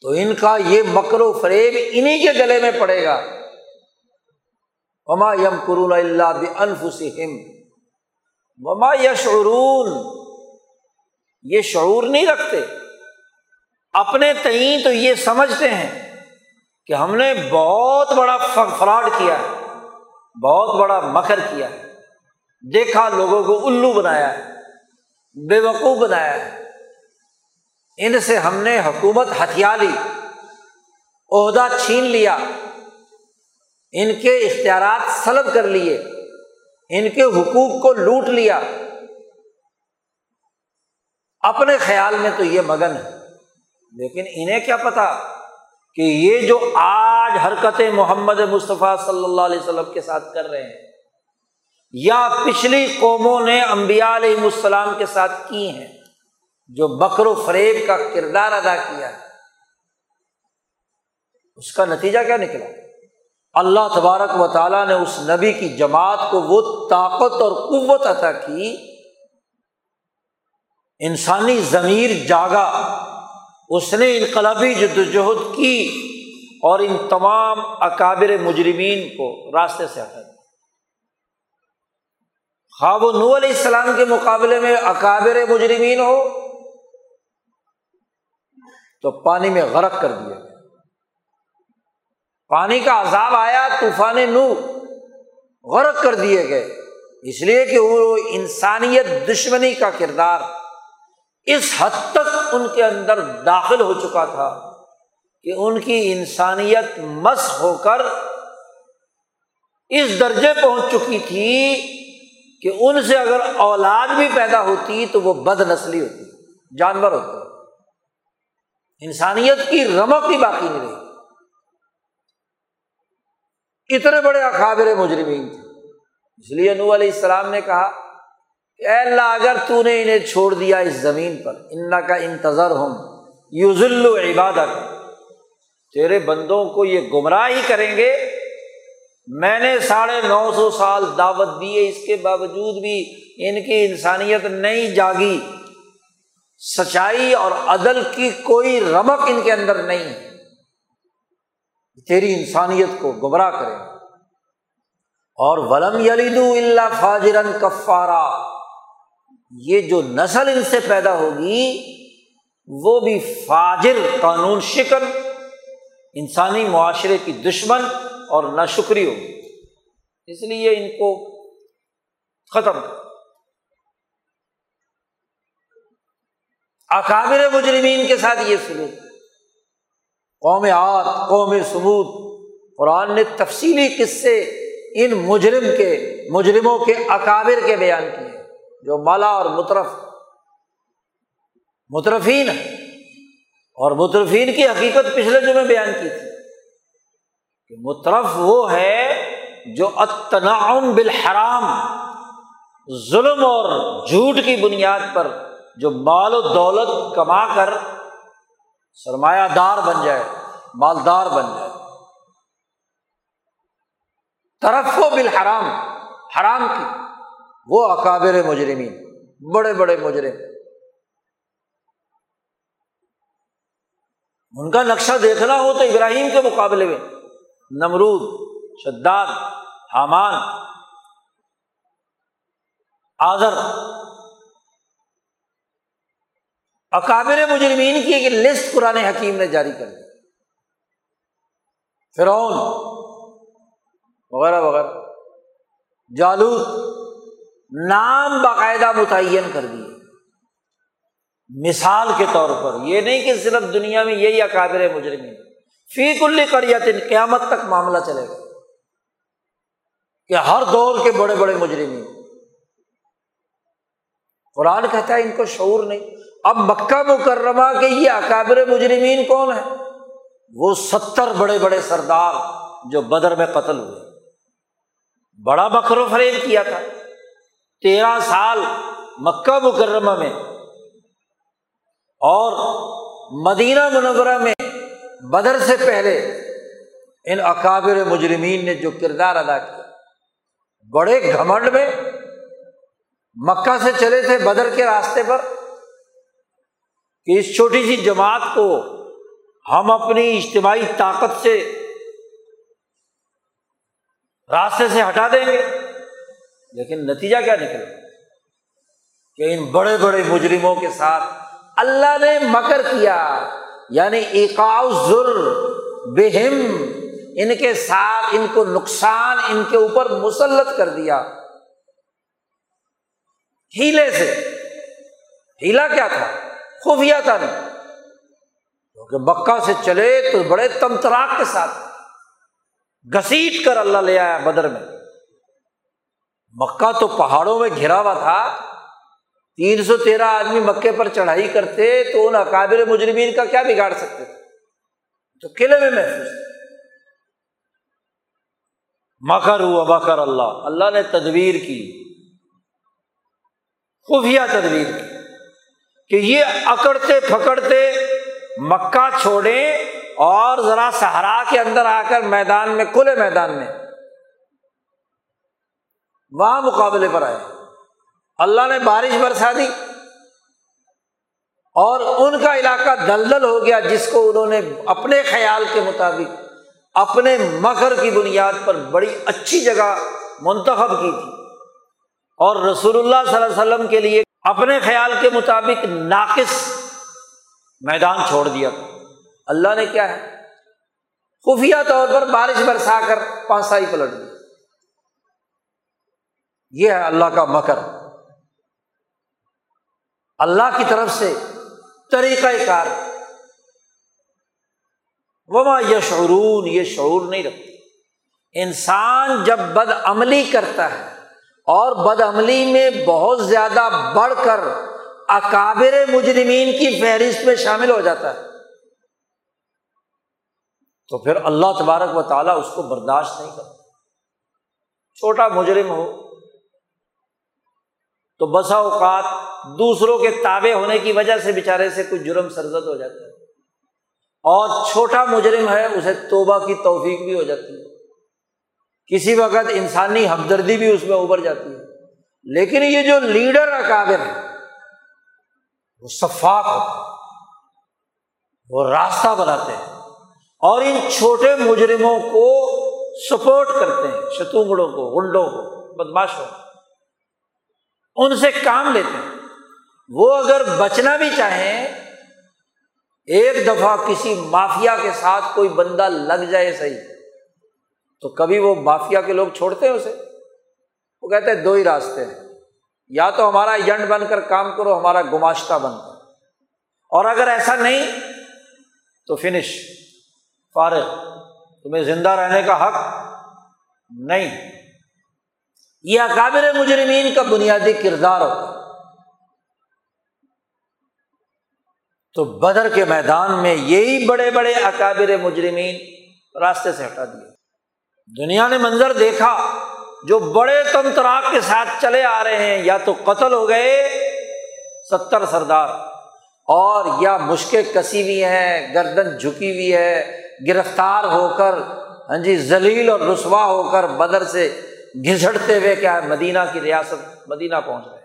تو ان کا یہ مکر و فریب انہیں کے گلے میں پڑے گا۔ وما یم قرون اللہ انفسم وما یشعرون یہ شعور نہیں رکھتے۔ اپنے تئیں تو یہ سمجھتے ہیں کہ ہم نے بہت بڑا فراڈ کیا ہے۔ بہت بڑا مکر کیا ہے۔ دیکھا لوگوں کو الو بنایا ہے۔ بے وقوف بنایا ہے۔ ان سے ہم نے حکومت ہتھیا لی، عہدہ چھین لیا، ان کے اختیارات سلب کر لیے، ان کے حقوق کو لوٹ لیا۔ اپنے خیال میں تو یہ مگن ہے، لیکن انہیں کیا پتا کہ یہ جو آج حرکت محمد مصطفیٰ صلی اللہ علیہ وسلم کے ساتھ کر رہے ہیں، یا پچھلی قوموں نے امبیا علیہ السلام کے ساتھ کی ہیں۔ جو بکر و فریب کا کردار ادا کیا ہے، اس کا نتیجہ کیا نکلا؟ اللہ تبارک و تعالیٰ نے اس نبی کی جماعت کو وہ طاقت اور قوت عطا کی، انسانی ضمیر جاگا، اس نے انقلابی جدوجہد کی اور ان تمام اکابر مجرمین کو راستے سے ہٹا دیا۔ خواب و نو علیہ السلام کے مقابلے میں اکابر مجرمین ہو تو پانی میں غرق کر دیا پانی کا عذاب آیا، طوفان نو غرق کر دیے گئے۔ اس لیے کہ وہ انسانیت دشمنی کا کردار اس حد تک ان کے اندر داخل ہو چکا تھا کہ ان کی انسانیت مس ہو کر اس درجے پہنچ چکی تھی کہ ان سے اگر اولاد بھی پیدا ہوتی تو وہ بد نسلی ہوتی، جانور ہوتے۔ انسانیت کی رمک بھی باقی نہیں رہی۔ اتنے بڑے اخابر مجرمین تھے۔ اس لیے نو علیہ السلام نے کہا اے اللہ، اگر تو نے انہیں چھوڑ دیا اس زمین پر ان کا انتظر ہوں یوزل عبادت تیرے بندوں کو یہ گمراہ ہی کریں گے۔ میں نے ساڑھے نو سو سال دعوت دی ہے، اس کے باوجود بھی ان کی انسانیت نہیں جاگی۔ سچائی اور عدل کی کوئی رمک ان کے اندر نہیں۔ ہے تیری انسانیت کو گمراہ کرے۔ اور ولم یلیدو اللہ فاجرن کفارا۔ یہ جو نسل ان سے پیدا ہوگی، وہ بھی فاجر، قانون شکن، انسانی معاشرے کی دشمن اور نہ شکری ہوگی۔ اس لیے ان کو ختم۔ اکابر مجرمین کے ساتھ یہ سلوک قوم آت قوم سمود قرآن نے تفصیلی قصے ان مجرم کے، مجرموں کے اکابر کے بیان کیے۔ جو مالا اور مترف، مترفین اور مترفین کی حقیقت پچھلے جو میں بیان کی تھی۔ کہ مترف وہ ہے جو اتناعم بالحرام، ظلم اور جھوٹ کی بنیاد پر جو مال و دولت کما کر سرمایہ دار بن جائے، مالدار بن جائے۔ طرف و بالحرام، حرام کی۔ وہ اکابر مجرمین، بڑے بڑے مجرم۔ ان کا نقشہ دیکھنا ہو تو ابراہیم کے مقابلے میں۔ نمرود، شداد، حامان، آذر۔ اکابر مجرمین کی ایک لسٹ قرآن حکیم نے جاری کر دی۔ فرعون، وغیرہ وغیرہ۔ جالوت، نام باقاعدہ متعین کر دیے۔ مثال کے طور پر، یہ نہیں کہ صرف دنیا میں یہی اکابر مجرمین۔ فی کل کریت قیامت تک معاملہ چلے گا۔ کہ ہر دور کے بڑے بڑے مجرمین۔ قرآن کہتا ہے ان کو شعور نہیں۔ اب مکہ مکرمہ کے یہ اکابر مجرمین کون ہے وہ ستر بڑے بڑے سردار جو بدر میں قتل ہوئے۔ بڑا بکر و فریب کیا تھا۔ تیرہ سال مکہ مکرمہ میں اور مدینہ منورہ میں بدر سے پہلے ان اکابر مجرمین نے جو کردار ادا کیا۔ بڑے گھمنڈ میں مکہ سے چلے تھے بدر کے راستے پر۔ کہ اس چھوٹی سی جماعت کو ہم اپنی اجتماعی طاقت سے راستے سے ہٹا دیں گے۔ لیکن نتیجہ کیا نکلا؟ کہ ان بڑے بڑے مجرموں کے ساتھ اللہ نے مکر کیا یعنی ایکاؤ ذر بہم، ان کے ساتھ ان کو نقصان، ان کے اوپر مسلط کر دیا۔ ہیلے سے۔ ہیلا کیا تھا؟ خفیہ تھا نہیں کیونکہ مکہ سے چلے تو بڑے تم تراک کے ساتھ گسیٹ کر اللہ لے آیا بدر میں۔ مکہ تو پہاڑوں میں گھرا ہوا تھا۔ تین سو تیرہ آدمی مکے پر چڑھائی کرتے تو ان اکابر مجرمین کا کیا بگاڑ سکتے؟ تھے تو قلعے میں محفوظ مکر ہوا، مکر اللہ۔ اللہ نے تدبیر کی۔ خفیہ تدبیر کی۔ کہ یہ اکڑتے پھکڑتے مکہ چھوڑیں اور ذرا سہارا کے اندر آ کر میدان میں، کھلے میدان میں وہاں مقابلے پر آئے۔ اللہ نے بارش برسا دی اور ان کا علاقہ دلدل ہو گیا جس کو انہوں نے اپنے خیال کے مطابق، اپنے مکر کی بنیاد پر بڑی اچھی جگہ منتخب کی تھی۔ اور رسول اللہ صلی اللہ علیہ وسلم کے لیے اپنے خیال کے مطابق ناقص میدان چھوڑ دیا۔ تھا اللہ نے کیا ہے؟ خفیہ طور پر بارش برسا کر پانسائی پلٹ دی۔ یہ ہے اللہ کا مکر۔ اللہ کی طرف سے طریقۂ کار۔ وما یشعرون، یہ شعور نہیں رکھتے۔ انسان جب بد عملی کرتا ہے اور بد عملی میں بہت زیادہ بڑھ کر اکابر مجرمین کی فہرست میں شامل ہو جاتا ہے۔ تو پھر اللہ تبارک و تعالیٰ اس کو برداشت نہیں کرتا۔ چھوٹا مجرم ہو، تو بسا اوقات دوسروں کے تابع ہونے کی وجہ سے بےچارے سے کچھ جرم سرزد ہو جاتا ہے اور چھوٹا مجرم ہے، اسے توبہ کی توفیق بھی ہو جاتی ہے۔ کسی وقت انسانی ہمدردی بھی اس میں ابھر جاتی ہے۔ لیکن یہ جو لیڈر اکابر ہے، وہ شفاق ہوتے وہ راستہ بناتے ہیں اور ان چھوٹے مجرموں کو سپورٹ کرتے ہیں، شتونگڑوں کو گنڈوں کو، بدماشوں کو۔ ان سے کام لیتے ہیں۔ وہ اگر بچنا بھی چاہیں، ایک دفعہ کسی مافیا کے ساتھ کوئی بندہ لگ جائے صحیح۔ تو کبھی وہ مافیا کے لوگ چھوڑتے ہیں اسے؟ وہ کہتے ہیں دو ہی راستے ہیں۔ یا تو ہمارا ایجنٹ بن کر کام کرو، ہمارا گماشتہ بن کر۔ اور اگر ایسا نہیں، تو فنش۔ فارغ۔ تمہیں زندہ رہنے کا حق نہیں۔ یہ اکابر مجرمین کا بنیادی کردار ہوتا تو بدر کے میدان میں یہی بڑے بڑے اکابر مجرمین راستے سے ہٹا دیے۔ دنیا نے منظر دیکھا جو بڑے تم تراک کے ساتھ چلے آ رہے ہیں، یا تو قتل ہو گئے ستر سردار اور یا مشکیں کسی ہوئی ہیں، گردن جھکی ہوئی ہے، گرفتار ہو کر ہاں جی ذلیل اور رسوا ہو کر بدر سے گھسٹتے ہوئے کیا مدینہ کی ریاست، مدینہ پہنچ رہے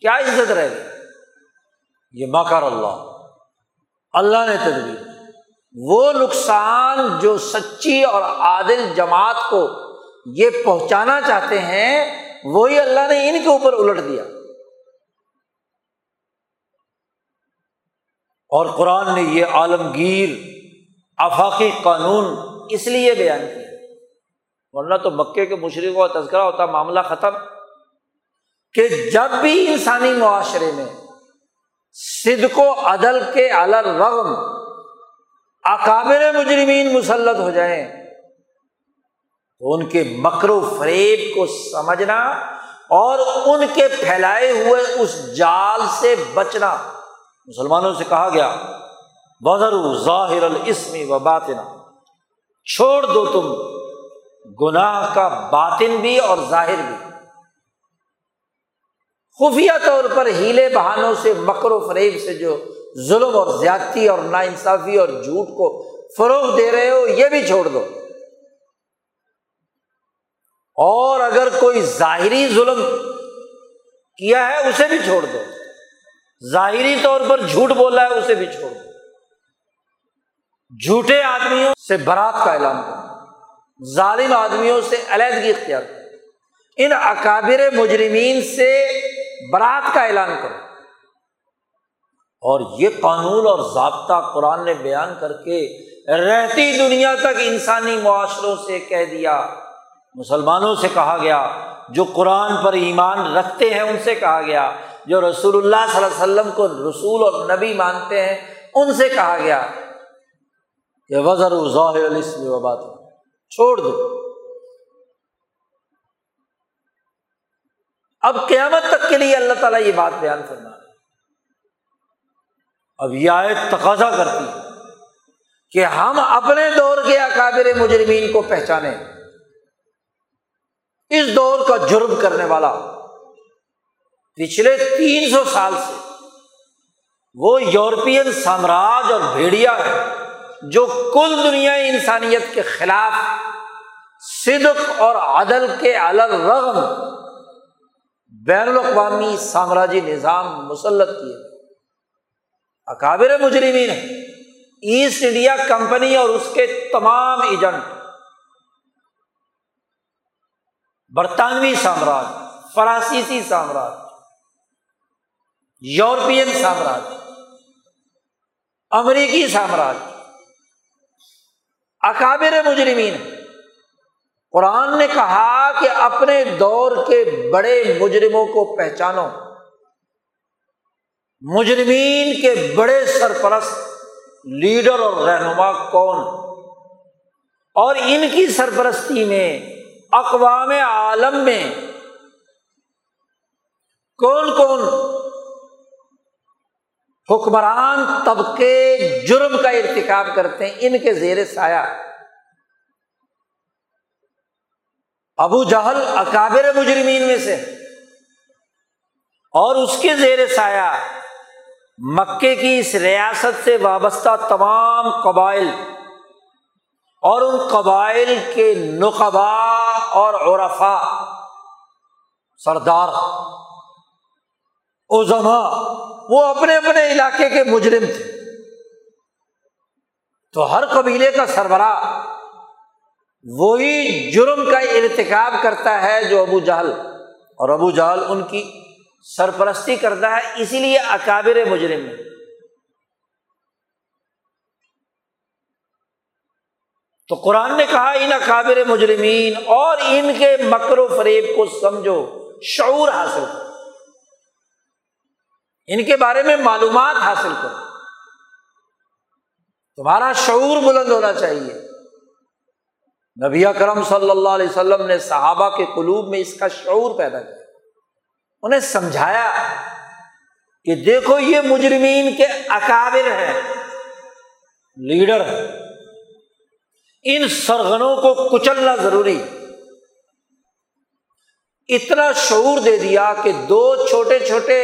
کیا عزت رہے گی؟ یہ مکر اللہ۔ اللہ نے تدبیر۔ وہ نقصان جو سچی اور عادل جماعت کو یہ پہنچانا چاہتے ہیں، وہی اللہ نے ان کے اوپر الٹ دیا۔ اور قرآن نے یہ عالمگیر، آفاقی قانون اس لیے بیان کیا۔ ورنہ تو مکے کے مشرق کا تذکرہ ہوتا، معاملہ ختم۔ کہ جب بھی انسانی معاشرے میں صدق و عدل کے رغم اکابر مجرمین مسلط ہو جائیں تو ان کے مکر و فریب کو سمجھنا اور ان کے پھیلائے ہوئے اس جال سے بچنا۔ مسلمانوں سے کہا گیا بدر ظاہر الاسمی و باطنا چھوڑ دو تم گناہ کا باطن بھی اور ظاہر بھی۔ خفیہ طور پر ہیلے بہانوں سے، مکر و فریب سے جو ظلم اور زیادتی اور نا انصافی اور جھوٹ کو فروغ دے رہے ہو، یہ بھی چھوڑ دو۔ اور اگر کوئی ظاہری ظلم کیا ہے، اسے بھی چھوڑ دو۔ ظاہری طور پر جھوٹ بولا ہے، اسے بھی چھوڑ دو۔ جھوٹے آدمیوں سے برات کا اعلان کرو۔ ظالم آدمیوں سے علیحدگی اختیار کرو۔ ان اکابر مجرمین سے برات کا اعلان کرو۔ اور یہ قانون اور ضابطہ قرآن نے بیان کر کے رہتی دنیا تک انسانی معاشروں سے کہہ دیا، مسلمانوں سے کہا گیا، جو قرآن پر ایمان رکھتے ہیں ان سے کہا گیا، جو رسول اللہ صلی اللہ علیہ وسلم کو رسول اور نبی مانتے ہیں ان سے کہا گیا کہ وزر ظاہر و بات چھوڑ دو۔ اب قیامت تک کے لیے اللہ تعالیٰ یہ بات بیان کرنا ہے اب یہ آیت تقاضا کرتی ہے کہ ہم اپنے دور کے اکابر مجرمین کو پہچانے اس دور کا جرم کرنے والا پچھلے تین سو سال سے وہ یورپین سامراج اور بھیڑیا ہے جو کل دنیا انسانیت کے خلاف صدق اور عدل کے رغم بین الاقوامی سامراجی نظام مسلط کیے۔ اکابر مجرمین ایسٹ انڈیا کمپنی اور اس کے تمام ایجنٹ۔ برطانوی سامراج، فرانسیسی سامراج، یورپین سامراج، امریکی سامراج۔ اکابر مجرمین قرآن نے کہا کہ اپنے دور کے بڑے مجرموں کو پہچانو۔ مجرمین کے بڑے سرپرست لیڈر اور رہنما کون؟ اور ان کی سرپرستی میں اقوام عالم میں کون کون حکمران طبقے جرم کا ارتکاب کرتے ہیں؟ ان کے زیر سایہ ابو جہل اکابر مجرمین میں سے اور اس کے زیر سایہ مکے کی اس ریاست سے وابستہ تمام قبائل اور ان قبائل کے نقبا اور عرفا، سردار ازما وہ اپنے اپنے علاقے کے مجرم تھے۔ تو ہر قبیلے کا سربراہ وہی جرم کا ارتکاب کرتا ہے جو ابو جہل اور ابو جہل ان کی سرپرستی کرتا ہے، اسی لیے اکابر مجرم تو قرآن نے کہا، ان اکابر مجرمین اور ان کے مکر و فریب کو سمجھو، شعور حاصل کرو۔ ان کے بارے میں معلومات حاصل کرو۔ تمہارا شعور بلند ہونا چاہیے۔ نبی کرم صلی اللہ علیہ وسلم نے صحابہ کے قلوب میں اس کا شعور پیدا کیا۔ انہیں سمجھایا کہ دیکھو یہ مجرمین کے اکابر ہیں، لیڈر ہیں۔ ان سرغنوں کو کچلنا ضروری۔ اتنا شعور دے دیا کہ دو چھوٹے چھوٹے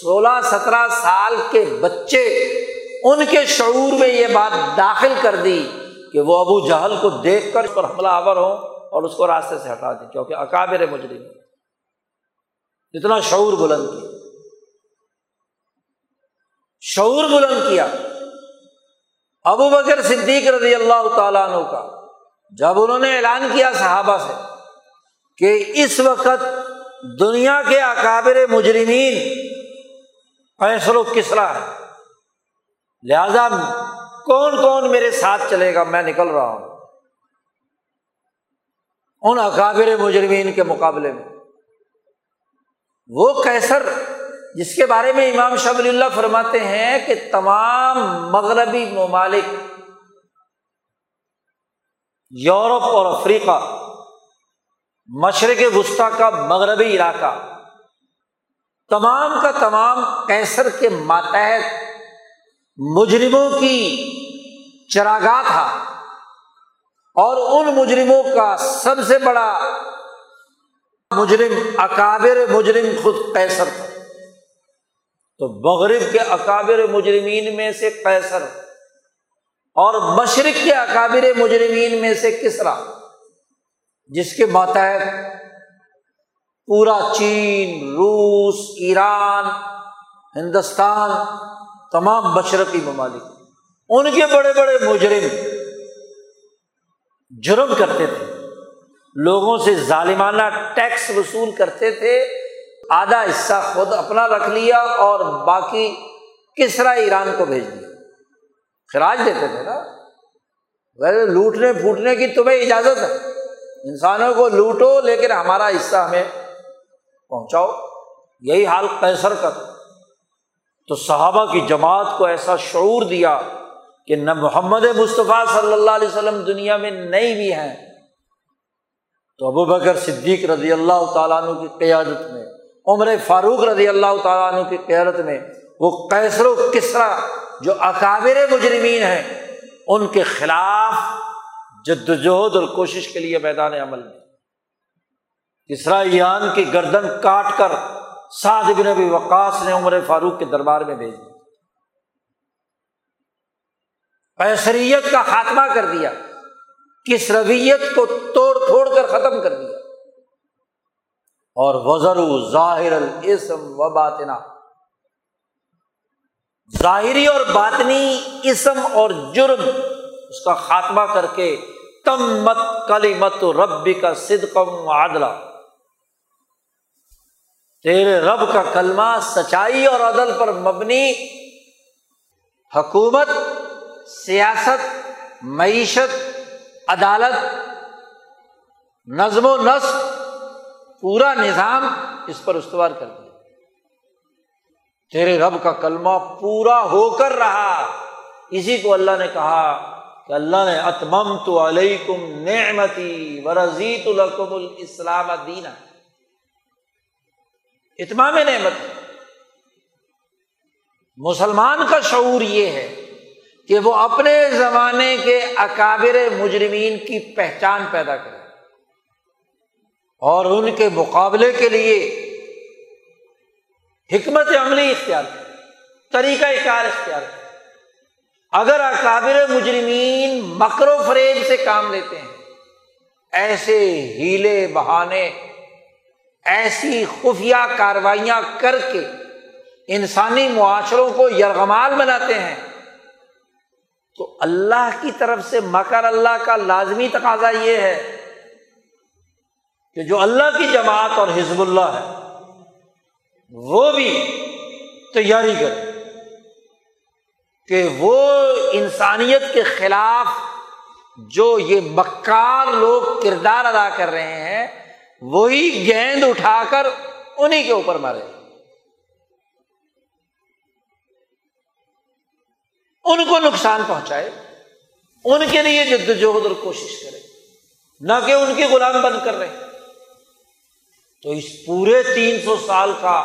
سولہ سترہ سال کے بچے ان کے شعور میں یہ بات داخل کر دی کہ وہ ابو جہل کو دیکھ کر اس پر حملہ آور ہوں اور اس کو راستے سے ہٹا دیں، کیونکہ اکابر مجرم اتنا شعور بلند کیا۔ شعور بلند کیا۔ ابو بکر صدیق رضی اللہ تعالیٰ عنہ کا۔ جب انہوں نے اعلان کیا صحابہ سے کہ اس وقت دنیا کے اکابر مجرمین فیصل و کسرا ہے۔ لہذا کون کون میرے ساتھ چلے گا؟ میں نکل رہا ہوں۔ ان اکابر مجرمین کے مقابلے میں۔ وہ کیسر جس کے بارے میں امام شب اللہ فرماتے ہیں کہ تمام مغربی ممالک یورپ اور افریقہ، مشرق وسطی کا، مغربی علاقہ، تمام کا تمام کیسر کے ماتحت مجرموں کی چراگاہ تھا اور ان مجرموں کا سب سے بڑا مجرم، اکابر مجرم خود کیسر تھا۔ تو مغرب کے اکابر مجرمین میں سے کیسر اور مشرق کے اکابر مجرمین میں سے کسرا، جس کے ماتحت پورا چین، روس، ایران، ہندوستان، تمام مشرقی ممالک، ان کے بڑے بڑے مجرم جرم کرتے تھے۔ لوگوں سے ظالمانہ ٹیکس وصول کرتے تھے، آدھا حصہ خود اپنا رکھ لیا اور باقی کس طرح ایران کو بھیج دیا۔ خراج دیتے تھے نا۔ ویسے لوٹنے پھوٹنے کی تمہیں اجازت ہے۔ انسانوں کو لوٹو، لیکن ہمارا حصہ ہمیں پہنچاؤ۔ یہی حال کیسر کا تھا۔ تو صحابہ کی جماعت کو ایسا شعور دیا کہ نہ محمد مصطفیٰ صلی اللہ علیہ وسلم دنیا میں نئی بھی ہیں تو ابو بکر صدیق رضی اللہ تعالیٰ عنہ کی قیادت میں، عمر فاروق رضی اللہ تعالیٰ عنہ کی قیادت میں، وہ کیسر و کسرا جو اکابر مجرمین ہیں، ان کے خلاف جدوجہد اور کوشش کے لیے میدان عمل میں۔ کسرا ایان کی گردن کاٹ کر سعد بن نبی وقاص نے عمر فاروق کے دربار میں بھیج دیا۔ پیسریت کا خاتمہ کر دیا۔ کس رویت کو توڑ پھوڑ کر ختم کر دیا۔ اور وزر ظاہر الاسم و باطنا ظاہری اور باطنی اسم اور جرم اس کا خاتمہ کر کے تم مت کلی مت ربی کا صدقم عدلہ تیرے رب کا کلمہ سچائی اور عدل پر مبنی حکومت، سیاست، معیشت عدالت، نظم و نسق، پورا نظام اس پر استوار کر دیا۔ تیرے رب کا کلمہ پورا ہو کر رہا۔ اسی کو اللہ نے کہا کہ اللہ نے اتمم تو علیکم نعمتی ورزیت الحکم الاسلام دینا۔ اتمام نعمت۔ مسلمان کا شعور یہ ہے کہ وہ اپنے زمانے کے اکابر مجرمین کی پہچان پیدا کرے اور ان کے مقابلے کے لیے حکمت عملی اختیار کرے، طریقہ کار اختیار کرے۔ اگر اکابر مجرمین مکر و فریب سے کام لیتے ہیں، ایسے ہیلے بہانے، ایسی خفیہ کاروائیاں کر کے انسانی معاشروں کو یرغمال بناتے ہیں تو اللہ کی طرف سے مکر اللہ کا لازمی تقاضا یہ ہے کہ جو اللہ کی جماعت اور حزب اللہ ہے، وہ بھی تیاری کرے کہ وہ انسانیت کے خلاف جو یہ مکار لوگ کردار ادا کر رہے ہیں، وہی گیند اٹھا کر انہیں کے اوپر مارے ان کو نقصان پہنچائے، ان کے لیے جدوجہد اور کوشش کرے، نہ کہ ان کے غلام بند کر رہے۔ تو اس پورے تین سو سال کا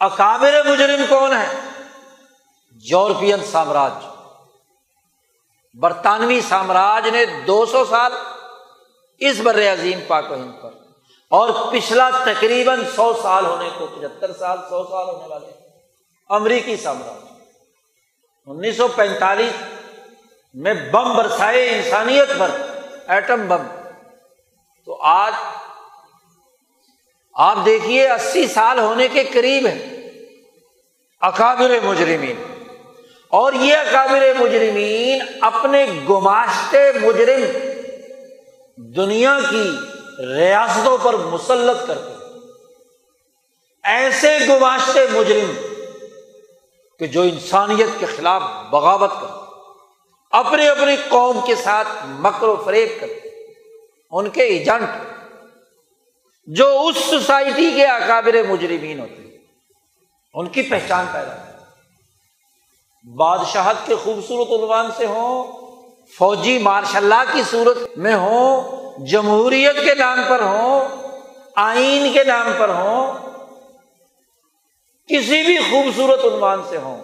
اکابر مجرم کون ہے؟ یورپین سامراج۔ برطانوی سامراج نے دو سو سال اس بر عظیم پاک و ہند پر، اور پچھلا تقریباً سو سال ہونے کو پچہتر سال، سو سال ہونے والے امریکی سامراج۔ انیس سو پینتالیس میں بم برسائے انسانیت پر، ایٹم بم۔ تو آج آپ دیکھیے اسی سال ہونے کے قریب ہے اکابر مجرمین۔ اور یہ اکابر مجرمین اپنے گماشتے مجرم دنیا کی ریاستوں پر مسلط کرتے ایسے گماشتے مجرم کہ جو انسانیت کے خلاف بغاوت کرتے اپنی اپنی قوم کے ساتھ مکر و فریب کرتے ان کے ایجنٹ، جو اس سوسائٹی کے اکابر مجرمین ہوتے ہیں، ان کی پہچان پیدا ہوتی بادشاہت کے خوبصورت عنوان سے ہوں، فوجی مارشاء اللہ کی صورت میں ہوں، جمہوریت کے نام پر ہوں، آئین کے نام پر ہوں کسی بھی خوبصورت عنوان سے ہوں۔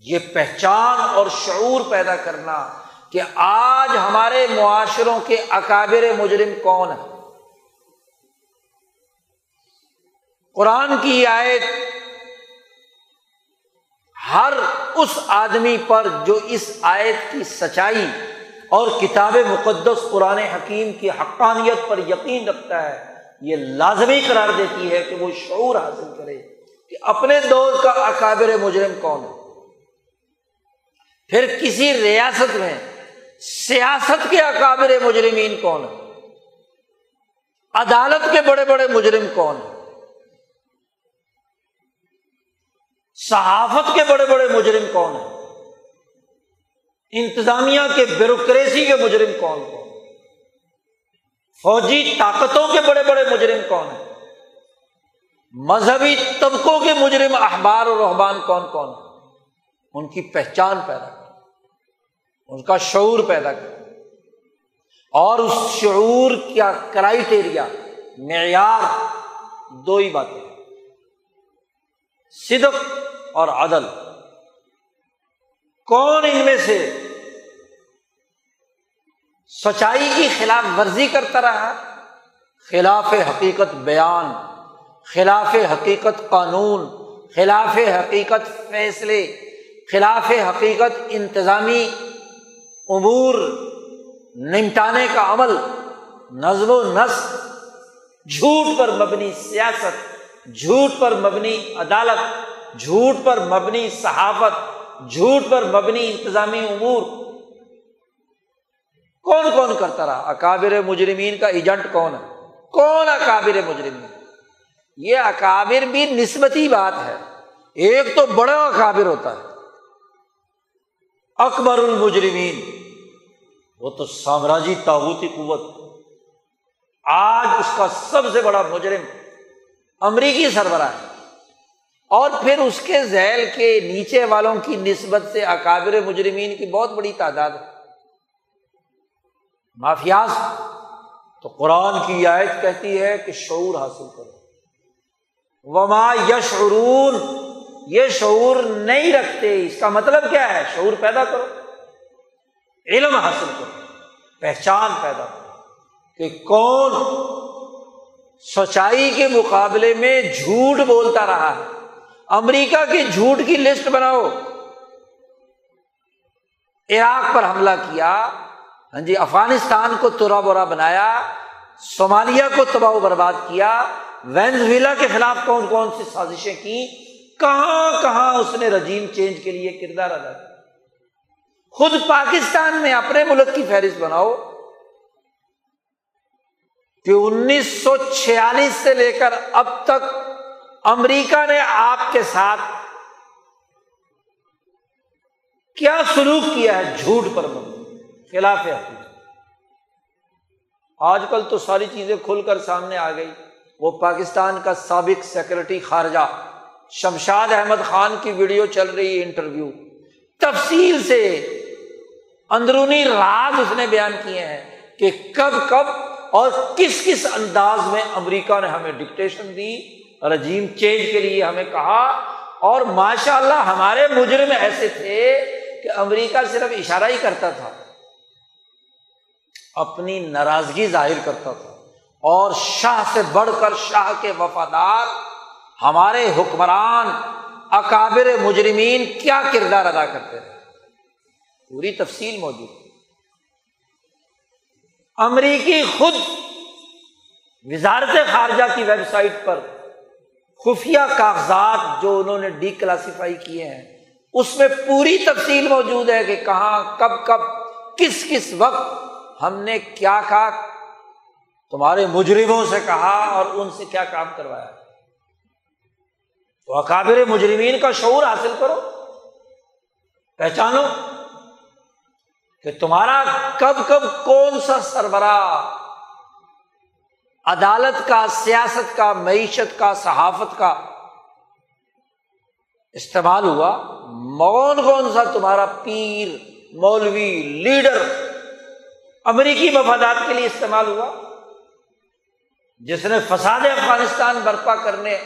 یہ پہچان اور شعور پیدا کرنا کہ آج ہمارے معاشروں کے اکابر مجرم کون ہے قرآن کی آیت ہر اس آدمی پر جو اس آیت کی سچائی اور کتاب مقدس قرآن حکیم کی حقانیت پر یقین رکھتا ہے، یہ لازمی قرار دیتی ہے کہ وہ شعور حاصل کرے۔ کہ اپنے دور کا اکابر مجرم کون ہے؟ پھر کسی ریاست میں سیاست کے اکابر مجرمین کون ہے عدالت کے بڑے بڑے مجرم کون ہیں؟ صحافت کے بڑے بڑے مجرم کون ہیں؟ انتظامیہ کے بیوروکریسی کے مجرم کون کون فوجی طاقتوں کے بڑے بڑے مجرم کون ہیں؟ مذہبی طبقوں کے مجرم اخبار اور رحبان کون کون ہیں؟ ان کی پہچان پیدا کر۔ ان کا شعور پیدا کر۔ اور اس شعور کا کرائٹیریا معیار دو ہی باتیں صدق اور عدل۔ کون ان میں سے سچائی کی خلاف ورزی کرتا رہا؟ خلاف حقیقت بیان۔ خلاف حقیقت قانون، خلاف حقیقت فیصلے، خلاف حقیقت انتظامی امور نمٹانے کا عمل، نظم و نسق، جھوٹ پر مبنی سیاست، جھوٹ پر مبنی عدالت، جھوٹ پر مبنی صحافت، جھوٹ پر مبنی انتظامی امور۔ کون کون کرتا رہا؟ اکابر مجرمین کا ایجنٹ کون ہے؟ کون اکابر مجرمین؟ یہ اکابر بھی نسبتی بات ہے۔ ایک تو بڑا اکابر ہوتا ہے۔ اکبر المجرمین۔ وہ تو سامراجی تاغوتی قوت۔ آج اس کا سب سے بڑا مجرم امریکی سربراہ ہے۔ اور پھر اس کے ذیل کے نیچے والوں کی نسبت سے اکابر مجرمین کی بہت بڑی تعداد ہے۔ مافیاز۔ تو قرآن کی آیت کہتی ہے کہ شعور حاصل کرو۔ وما یشعرون، یہ شعور نہیں رکھتے۔ اس کا مطلب کیا ہے؟ شعور پیدا کرو، علم حاصل کرو، پہچان پیدا کرو کہ کون سچائی کے مقابلے میں جھوٹ بولتا رہا ہے۔ امریکہ کے جھوٹ کی لسٹ بناؤ۔ عراق پر حملہ کیا ہاں جی افغانستان کو تورا بورا بنایا، صومالیہ کو تباہ و برباد کیا وینزویلا کے خلاف کون کون سی سازشیں کی کہاں کہاں اس نے رجیم چینج کے لیے کردار ادا کیا؟ خود پاکستان میں اپنے ملک کی فہرست بناؤ۔ کہ انیس سو چھیالیس سے لے کر اب تک امریکہ نے آپ کے ساتھ کیا سلوک کیا ہے؟ جھوٹ پر خلاف حقیقت۔ آج کل تو ساری چیزیں کھل کر سامنے آ گئی۔ وہ پاکستان کا سابق سیکرٹری خارجہ شمشاد احمد خان کی ویڈیو چل رہی ہے انٹرویو۔ تفصیل سے اندرونی راز اس نے بیان کیے ہیں کہ کب کب اور کس کس انداز میں امریکہ نے ہمیں ڈکٹیشن دی۔ رجیم چینج کے لیے ہمیں کہا۔ اور ماشاء اللہ ہمارے مجرم ایسے تھے کہ امریکہ صرف اشارہ ہی کرتا تھا۔ اپنی ناراضگی ظاہر کرتا تھا۔ اور شاہ سے بڑھ کر شاہ کے وفادار ہمارے حکمران، اکابر مجرمین کیا کردار ادا کرتے تھے پوری تفصیل موجود امریکی خود وزارت خارجہ کی ویب سائٹ پر خفیہ کاغذات جو انہوں نے ڈی کلاسیفائی کیے ہیں، اس میں پوری تفصیل موجود ہے کہ کہاں، کب کب، کس کس وقت ہم نے کیا کہا تمہارے مجرموں سے کہا اور ان سے کیا کام کروایا؟ تو اکابر مجرمین کا شعور حاصل کرو۔ پہچانو کہ تمہارا کب کب کون سا سربراہ عدالت کا، سیاست کا، معیشت کا، صحافت کا استعمال ہوا، کون کون سا تمہارا پیر، مولوی، لیڈر امریکی مفادات کے لیے استعمال ہوا؟ جس نے فساد افغانستان برپا کرنے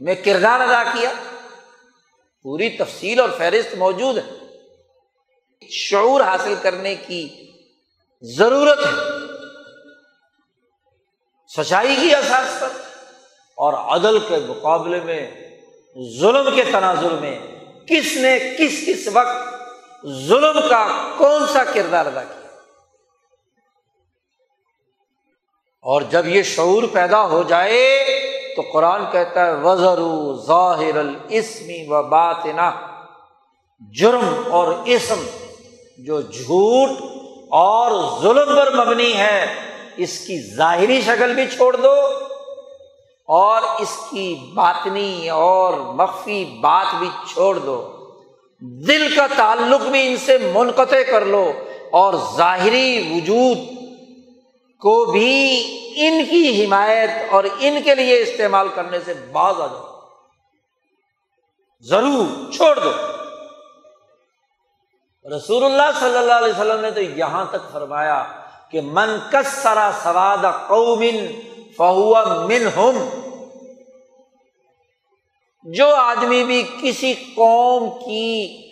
میں کردار ادا کیا، پوری تفصیل اور فہرست موجود ہے۔ شعور حاصل کرنے کی ضرورت ہے۔ سچائی کی احساس پر اور عدل کے مقابلے میں، ظلم کے تناظر میں کس نے کس کس وقت ظلم کا کون سا کردار ادا کیا؟ اور جب یہ شعور پیدا ہو جائے تو قرآن کہتا ہے وزر ظاہر الاسمی و بات جرم اور اسم جو جھوٹ اور ظلم پر مبنی ہے، اس کی ظاہری شکل بھی چھوڑ دو اور اس کی باطنی اور مخفی بات بھی چھوڑ دو۔ دل کا تعلق بھی ان سے منقطع کر لو اور ظاہری وجود کو بھی ان کی حمایت اور ان کے لیے استعمال کرنے سے باز آ جاؤ۔ ضرور، چھوڑ دو۔ رسول اللہ صلی اللہ علیہ وسلم نے تو یہاں تک فرمایا کہ من کسرا سواد قومن فہو من ہم جو آدمی بھی کسی قوم کی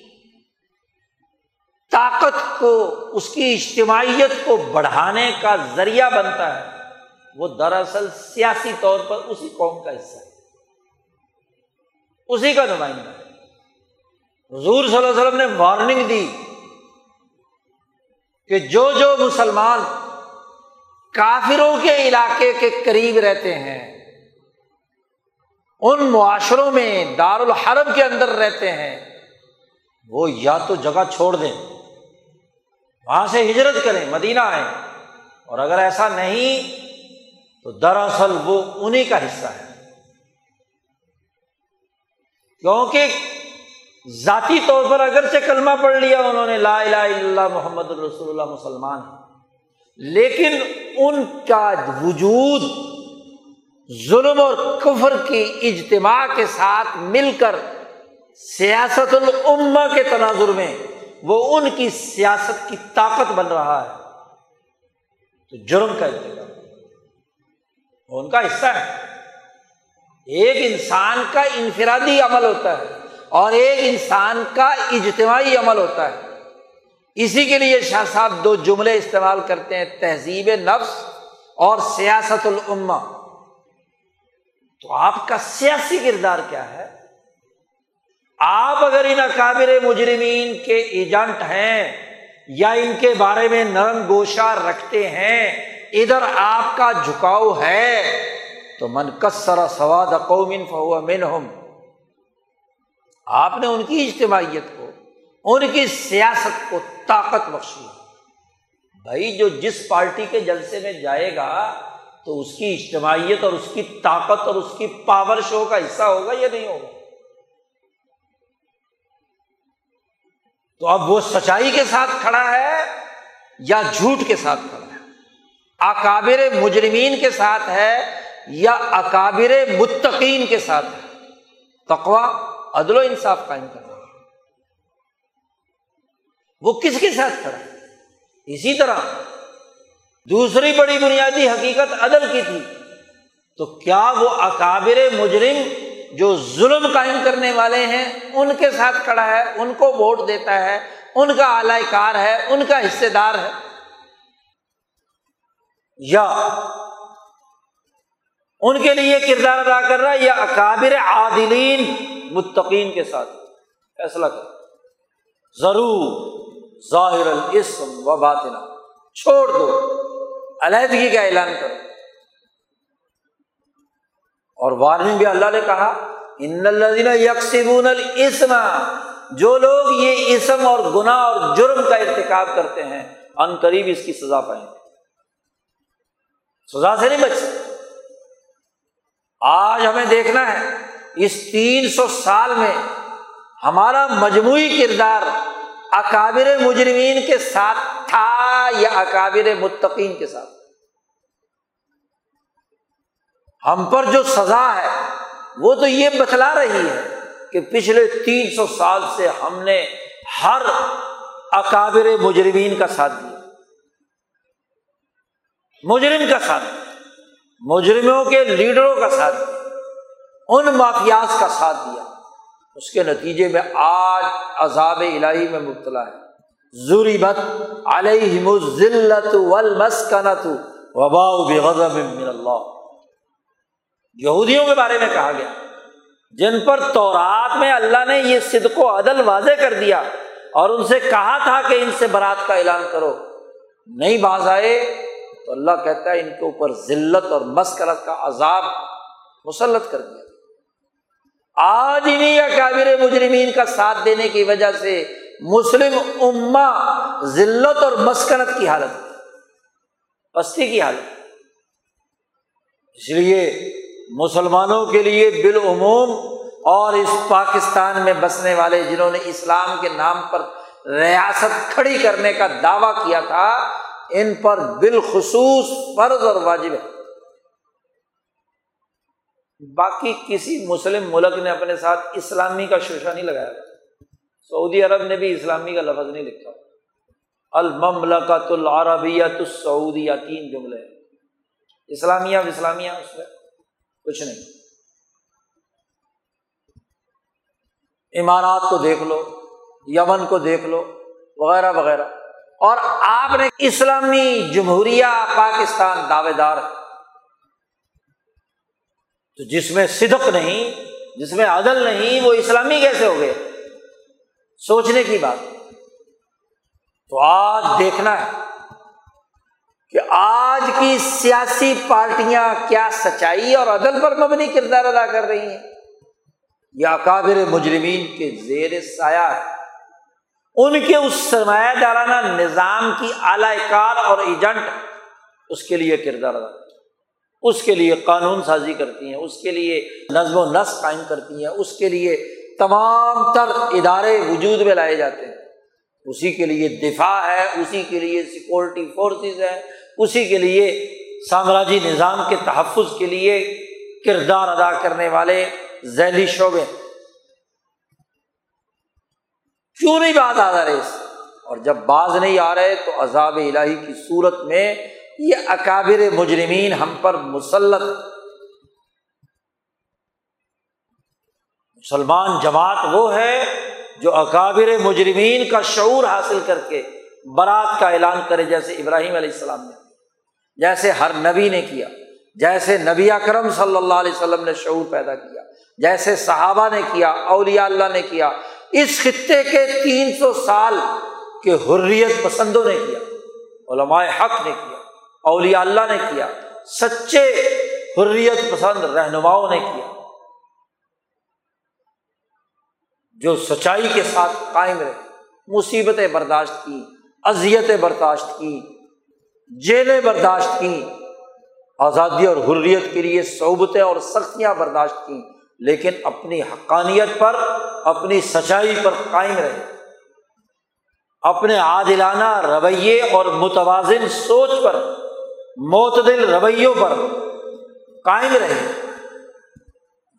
طاقت کو، اس کی اجتماعیت کو بڑھانے کا ذریعہ بنتا ہے۔ وہ دراصل سیاسی طور پر اسی قوم کا حصہ ہے۔ اسی کا نمائندہ ہے۔ حضور صلی اللہ علیہ وسلم نے وارننگ دی کہ جو جو مسلمان کافروں کے علاقے کے قریب رہتے ہیں، ان معاشروں میں دار الحرب کے اندر رہتے ہیں، وہ یا تو جگہ چھوڑ دیں۔ وہاں سے ہجرت کریں، مدینہ آئیں۔ اور اگر ایسا نہیں، تو دراصل وہ انہیں کا حصہ ہے۔ کیونکہ ذاتی طور پر اگر سے کلمہ پڑھ لیا انہوں نے، لا الہ الا اللہ محمد الرسول اللہ مسلمان لیکن ان کا وجود ظلم اور کفر کی اجتماع کے ساتھ مل کر سیاست العما کے تناظر میں وہ ان کی سیاست کی طاقت بن رہا ہے۔ تو جرم کا انتظام ان کا حصہ ہے۔ ایک انسان کا انفرادی عمل ہوتا ہے اور ایک انسان کا اجتماعی عمل ہوتا ہے۔ اسی کے لیے شاہ صاحب دو جملے استعمال کرتے ہیں، تہذیب نفس اور سیاست العما تو آپ کا سیاسی کردار کیا ہے؟ آپ اگر ان اکابر مجرمین کے ایجنٹ ہیں یا ان کے بارے میں نرم گوشہ رکھتے ہیں، ادھر آپ کا جھکاؤ ہے۔ تو من کسرا سواد قومن فہو من آپ نے ان کی اجتماعیت کو، ان کی سیاست کو طاقت بخشی۔ بھائی، جو جس پارٹی کے جلسے میں جائے گا، تو اس کی اجتماعیت اور اس کی طاقت اور اس کی پاور شو کا حصہ ہوگا یا نہیں ہوگا؟ تو اب وہ سچائی کے ساتھ کھڑا ہے یا جھوٹ کے ساتھ کھڑا ہے؟ اکابر مجرمین کے ساتھ ہے یا اکابر متقین کے ساتھ ہے؟ تقوا عدل و انصاف قائم کرنا۔ ہے وہ کس کے ساتھ کھڑا اسی طرح دوسری بڑی بنیادی حقیقت عدل کی تھی۔ تو کیا وہ اکابر مجرم جو ظلم قائم کرنے والے ہیں، ان کے ساتھ کھڑا ہے، ان کو ووٹ دیتا ہے، ان کا اعلی کار ہے، ان کا حصے دار ہے۔ یا ان کے لیے کردار ادا کر رہا ہے، یا اکابر عادلین، متقین کے ساتھ۔ فیصلہ کر ضرور ظاہر الاسم و باطنا چھوڑ دو۔ علیحدگی کا اعلان کرو۔ اور وارننگ بھی اللہ نے کہا ان الدین یکسبون الاسم جو لوگ یہ اسم اور گناہ اور جرم کا ارتکاب کرتے ہیں، ان قریب اس کی سزا پائیں گے۔ سزا سے نہیں بچ سکتے۔ آج ہمیں دیکھنا ہے، اس تین سو سال میں ہمارا مجموعی کردار اکابر مجرمین کے ساتھ تھا یا اکابر متقین کے ساتھ؟ ہم پر جو سزا ہے، وہ تو یہ بتلا رہی ہے کہ پچھلے تین سو سال سے ہم نے ہر اکابر مجرمین کا ساتھ دیا۔ مجرم کا ساتھ مجرموں کے لیڈروں کا ساتھ دیا۔ ان مافیاز کا ساتھ دیا۔ اس کے نتیجے میں آج عذاب الہی میں مبتلا ہے۔ ضروری بت علیہ ذلت والمسکنت وبا بغضب من اللہ۔ یہودیوں کے بارے میں کہا گیا۔ جن پر تورات میں اللہ نے یہ صدق و عدل واضح کر دیا اور ان سے کہا تھا کہ ان سے برات کا اعلان کرو۔ نہیں باز آئے تو اللہ کہتا ہے ان کے اوپر ذلت اور مسکرت کا عذاب مسلط کر دیا۔ آج انہیں یا کابر مجرمین کا ساتھ دینے کی وجہ سے مسلم اما ذلت اور مسکنت کی حالت، پستی کی حالت۔ اس لیے مسلمانوں کے لیے بالعموم اور اس پاکستان میں بسنے والے جنہوں نے اسلام کے نام پر ریاست کھڑی کرنے کا دعویٰ کیا تھا، ان پر بالخصوص فرض اور واجب ہے۔ باقی کسی مسلم ملک نے اپنے ساتھ اسلامی کا شوشہ نہیں لگایا۔ سعودی عرب نے بھی اسلامی کا لفظ نہیں لکھا۔ المملکت العربیت السعودیہ تین جملے۔ اسلامیہ اسلامیہ اس میں۔ کچھ نہیں۔ امارات کو دیکھ لو، یمن کو دیکھ لو، وغیرہ وغیرہ۔ اور آپ نے اسلامی جمہوریہ، پاکستان دعوے دار تو جس میں صدق نہیں، جس میں عدل نہیں، وہ اسلامی کیسے ہو گئے؟ سوچنے کی بات۔ تو آج دیکھنا ہے۔ کہ آج کی سیاسی پارٹیاں کیا سچائی اور عدل پر مبنی کردار ادا کر رہی ہیں؟ یا کابر مجرمین کے زیر سایہ ہے ان کے اس سرمایہ دارانہ نظام کی اعلی کار اور ایجنٹ اس کے لیے کردار ادا اس کے لیے قانون سازی کرتی ہیں، اس کے لیے نظم و نسق قائم کرتی ہیں، اس کے لیے تمام تر ادارے وجود میں لائے جاتے ہیں۔ اسی کے لیے دفاع ہے، اسی کے لیے سیکورٹی فورسز ہے اسی کے لیے سامراجی نظام کے تحفظ کے لیے کردار ادا کرنے والے ذیلی شعبے کیوں نہیں بات آ رہے اس؟ اور جب باز نہیں آ رہے تو عذاب الہی کی صورت میں یہ اکابر مجرمین ہم پر مسلط۔ مسلمان جماعت وہ ہے جو اکابر مجرمین کا شعور حاصل کر کے برات کا اعلان کرے جیسے ابراہیم علیہ السلام نے۔ جیسے ہر نبی نے کیا، جیسے نبی اکرم صلی اللہ علیہ وسلم نے شعور پیدا کیا، جیسے صحابہ نے کیا، اولیاء اللہ نے کیا، اس خطے کے تین سو سال کے حریت پسندوں نے کیا، علماء حق نے کیا، اولیاء اللہ نے کیا، سچے حریت پسند رہنماؤں نے کیا، جو سچائی کے ساتھ قائم رہے، مصیبتیں برداشت کی، اذیتیں برداشت کی جیلیں برداشت کی آزادی اور حریت کے لیے صعوبتیں اور سختیاں برداشت کی لیکن اپنی حقانیت پر، اپنی سچائی پر قائم رہے اپنے عادلانہ رویے اور متوازن سوچ پر، معتدل رویوں پر قائم رہے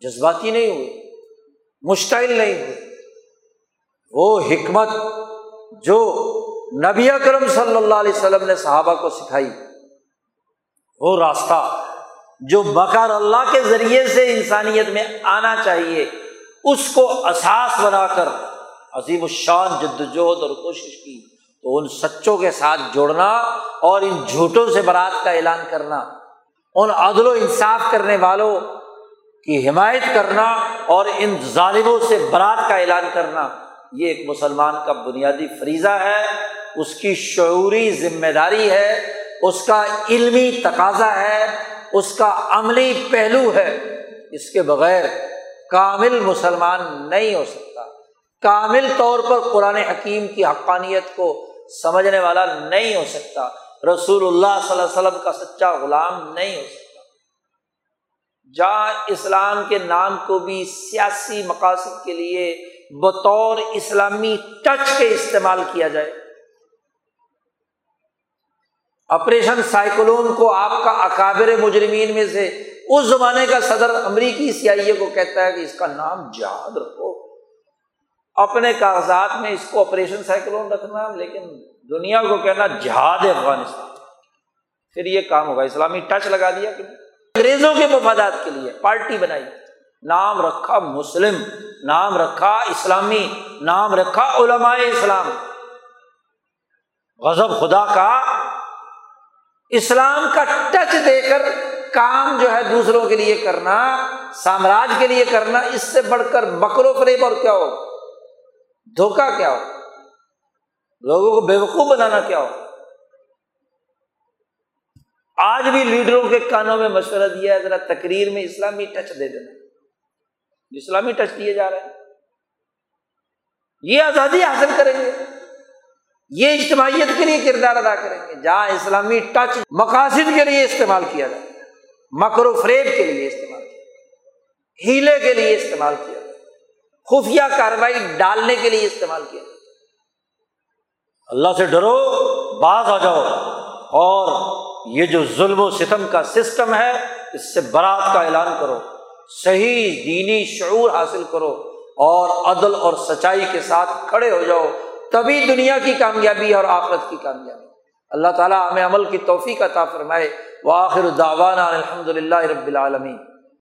جذباتی نہیں ہوئے مشتعل نہیں ہوئے وہ حکمت جو نبی اکرم صلی اللہ علیہ وسلم نے صحابہ کو سکھائی وہ راستہ جو بکر اللہ کے ذریعے سے انسانیت میں آنا چاہیے، اس کو اساس بنا کر عظیم الشان جد اور کوشش کی۔ تو ان سچوں کے ساتھ جوڑنا اور ان جھوٹوں سے برات کا اعلان کرنا، ان عدل و انصاف کرنے والوں کی حمایت کرنا اور ان ظالموں سے برات کا اعلان کرنا، یہ ایک مسلمان کا بنیادی فریضہ ہے۔ اس کی شعوری ذمہ داری ہے، اس کا علمی تقاضا ہے، اس کا عملی پہلو ہے۔ اس کے بغیر کامل مسلمان نہیں ہو سکتا۔ کامل طور پر قرآن حکیم کی حقانیت کو سمجھنے والا نہیں ہو سکتا۔ رسول اللہ صلی اللہ علیہ وسلم کا سچا غلام نہیں ہو سکتا۔ جہاں اسلام کے نام کو بھی سیاسی مقاصد کے لیے بطور اسلامی ٹچ کے استعمال کیا جائے آپریشن سائیکلون کو آپ کا اکابر مجرمین میں سے، اس زمانے کا صدر امریکی سیاحیے کو کہتا ہے کہ اس کا نام جہاد رکھو۔ اپنے کاغذات میں اس کو آپریشن سائیکلون رکھنا، لیکن دنیا کو کہنا جہاد افغانستان۔ پھر یہ کام ہوگا۔ اسلامی ٹچ لگا دیا کہ انگریزوں کے مفادات کے لیے پارٹی بنائی۔ نام رکھا مسلم، نام رکھا اسلامی، نام رکھا علماء اسلام۔ غضب خدا کا اسلام کا ٹچ دے کر کام جو ہے دوسروں کے لیے کرنا، سامراج کے لیے کرنا، اس سے بڑھ کر بکرو فریب اور کیا ہو؟ دھوکا کیا ہو؟ لوگوں کو بیوقوف بنانا کیا ہو؟ آج بھی لیڈروں کے کانوں میں مشورہ دیا ہے، ذرا تقریر میں اسلامی ٹچ دے دینا۔ اسلامی ٹچ دیے جا رہے ہیں۔ یہ آزادی حاصل کریں گے۔ یہ اجتماعیت کے لیے کردار ادا کریں گے، جہاں اسلامی ٹچ مقاصد کے لیے استعمال کیا جائے، مکر و فریب کے لیے استعمال کیا ہیلے کے لیے استعمال کیا جائے، خفیہ کاروائی ڈالنے کے لیے استعمال کیا جائے۔ اللہ سے ڈرو، باز آ جاؤ۔ اور یہ جو ظلم و ستم کا سسٹم ہے، اس سے برات کا اعلان کرو، صحیح دینی شعور حاصل کرو، اور عدل اور سچائی کے ساتھ کھڑے ہو جاؤ۔ تبھی دنیا کی کامیابی اور آخرت کی کامیابی اللہ تعالیٰ ہمیں عمل کی توفیق عطا فرمائے۔ وہ آخر الحمد للہ رب العالمین۔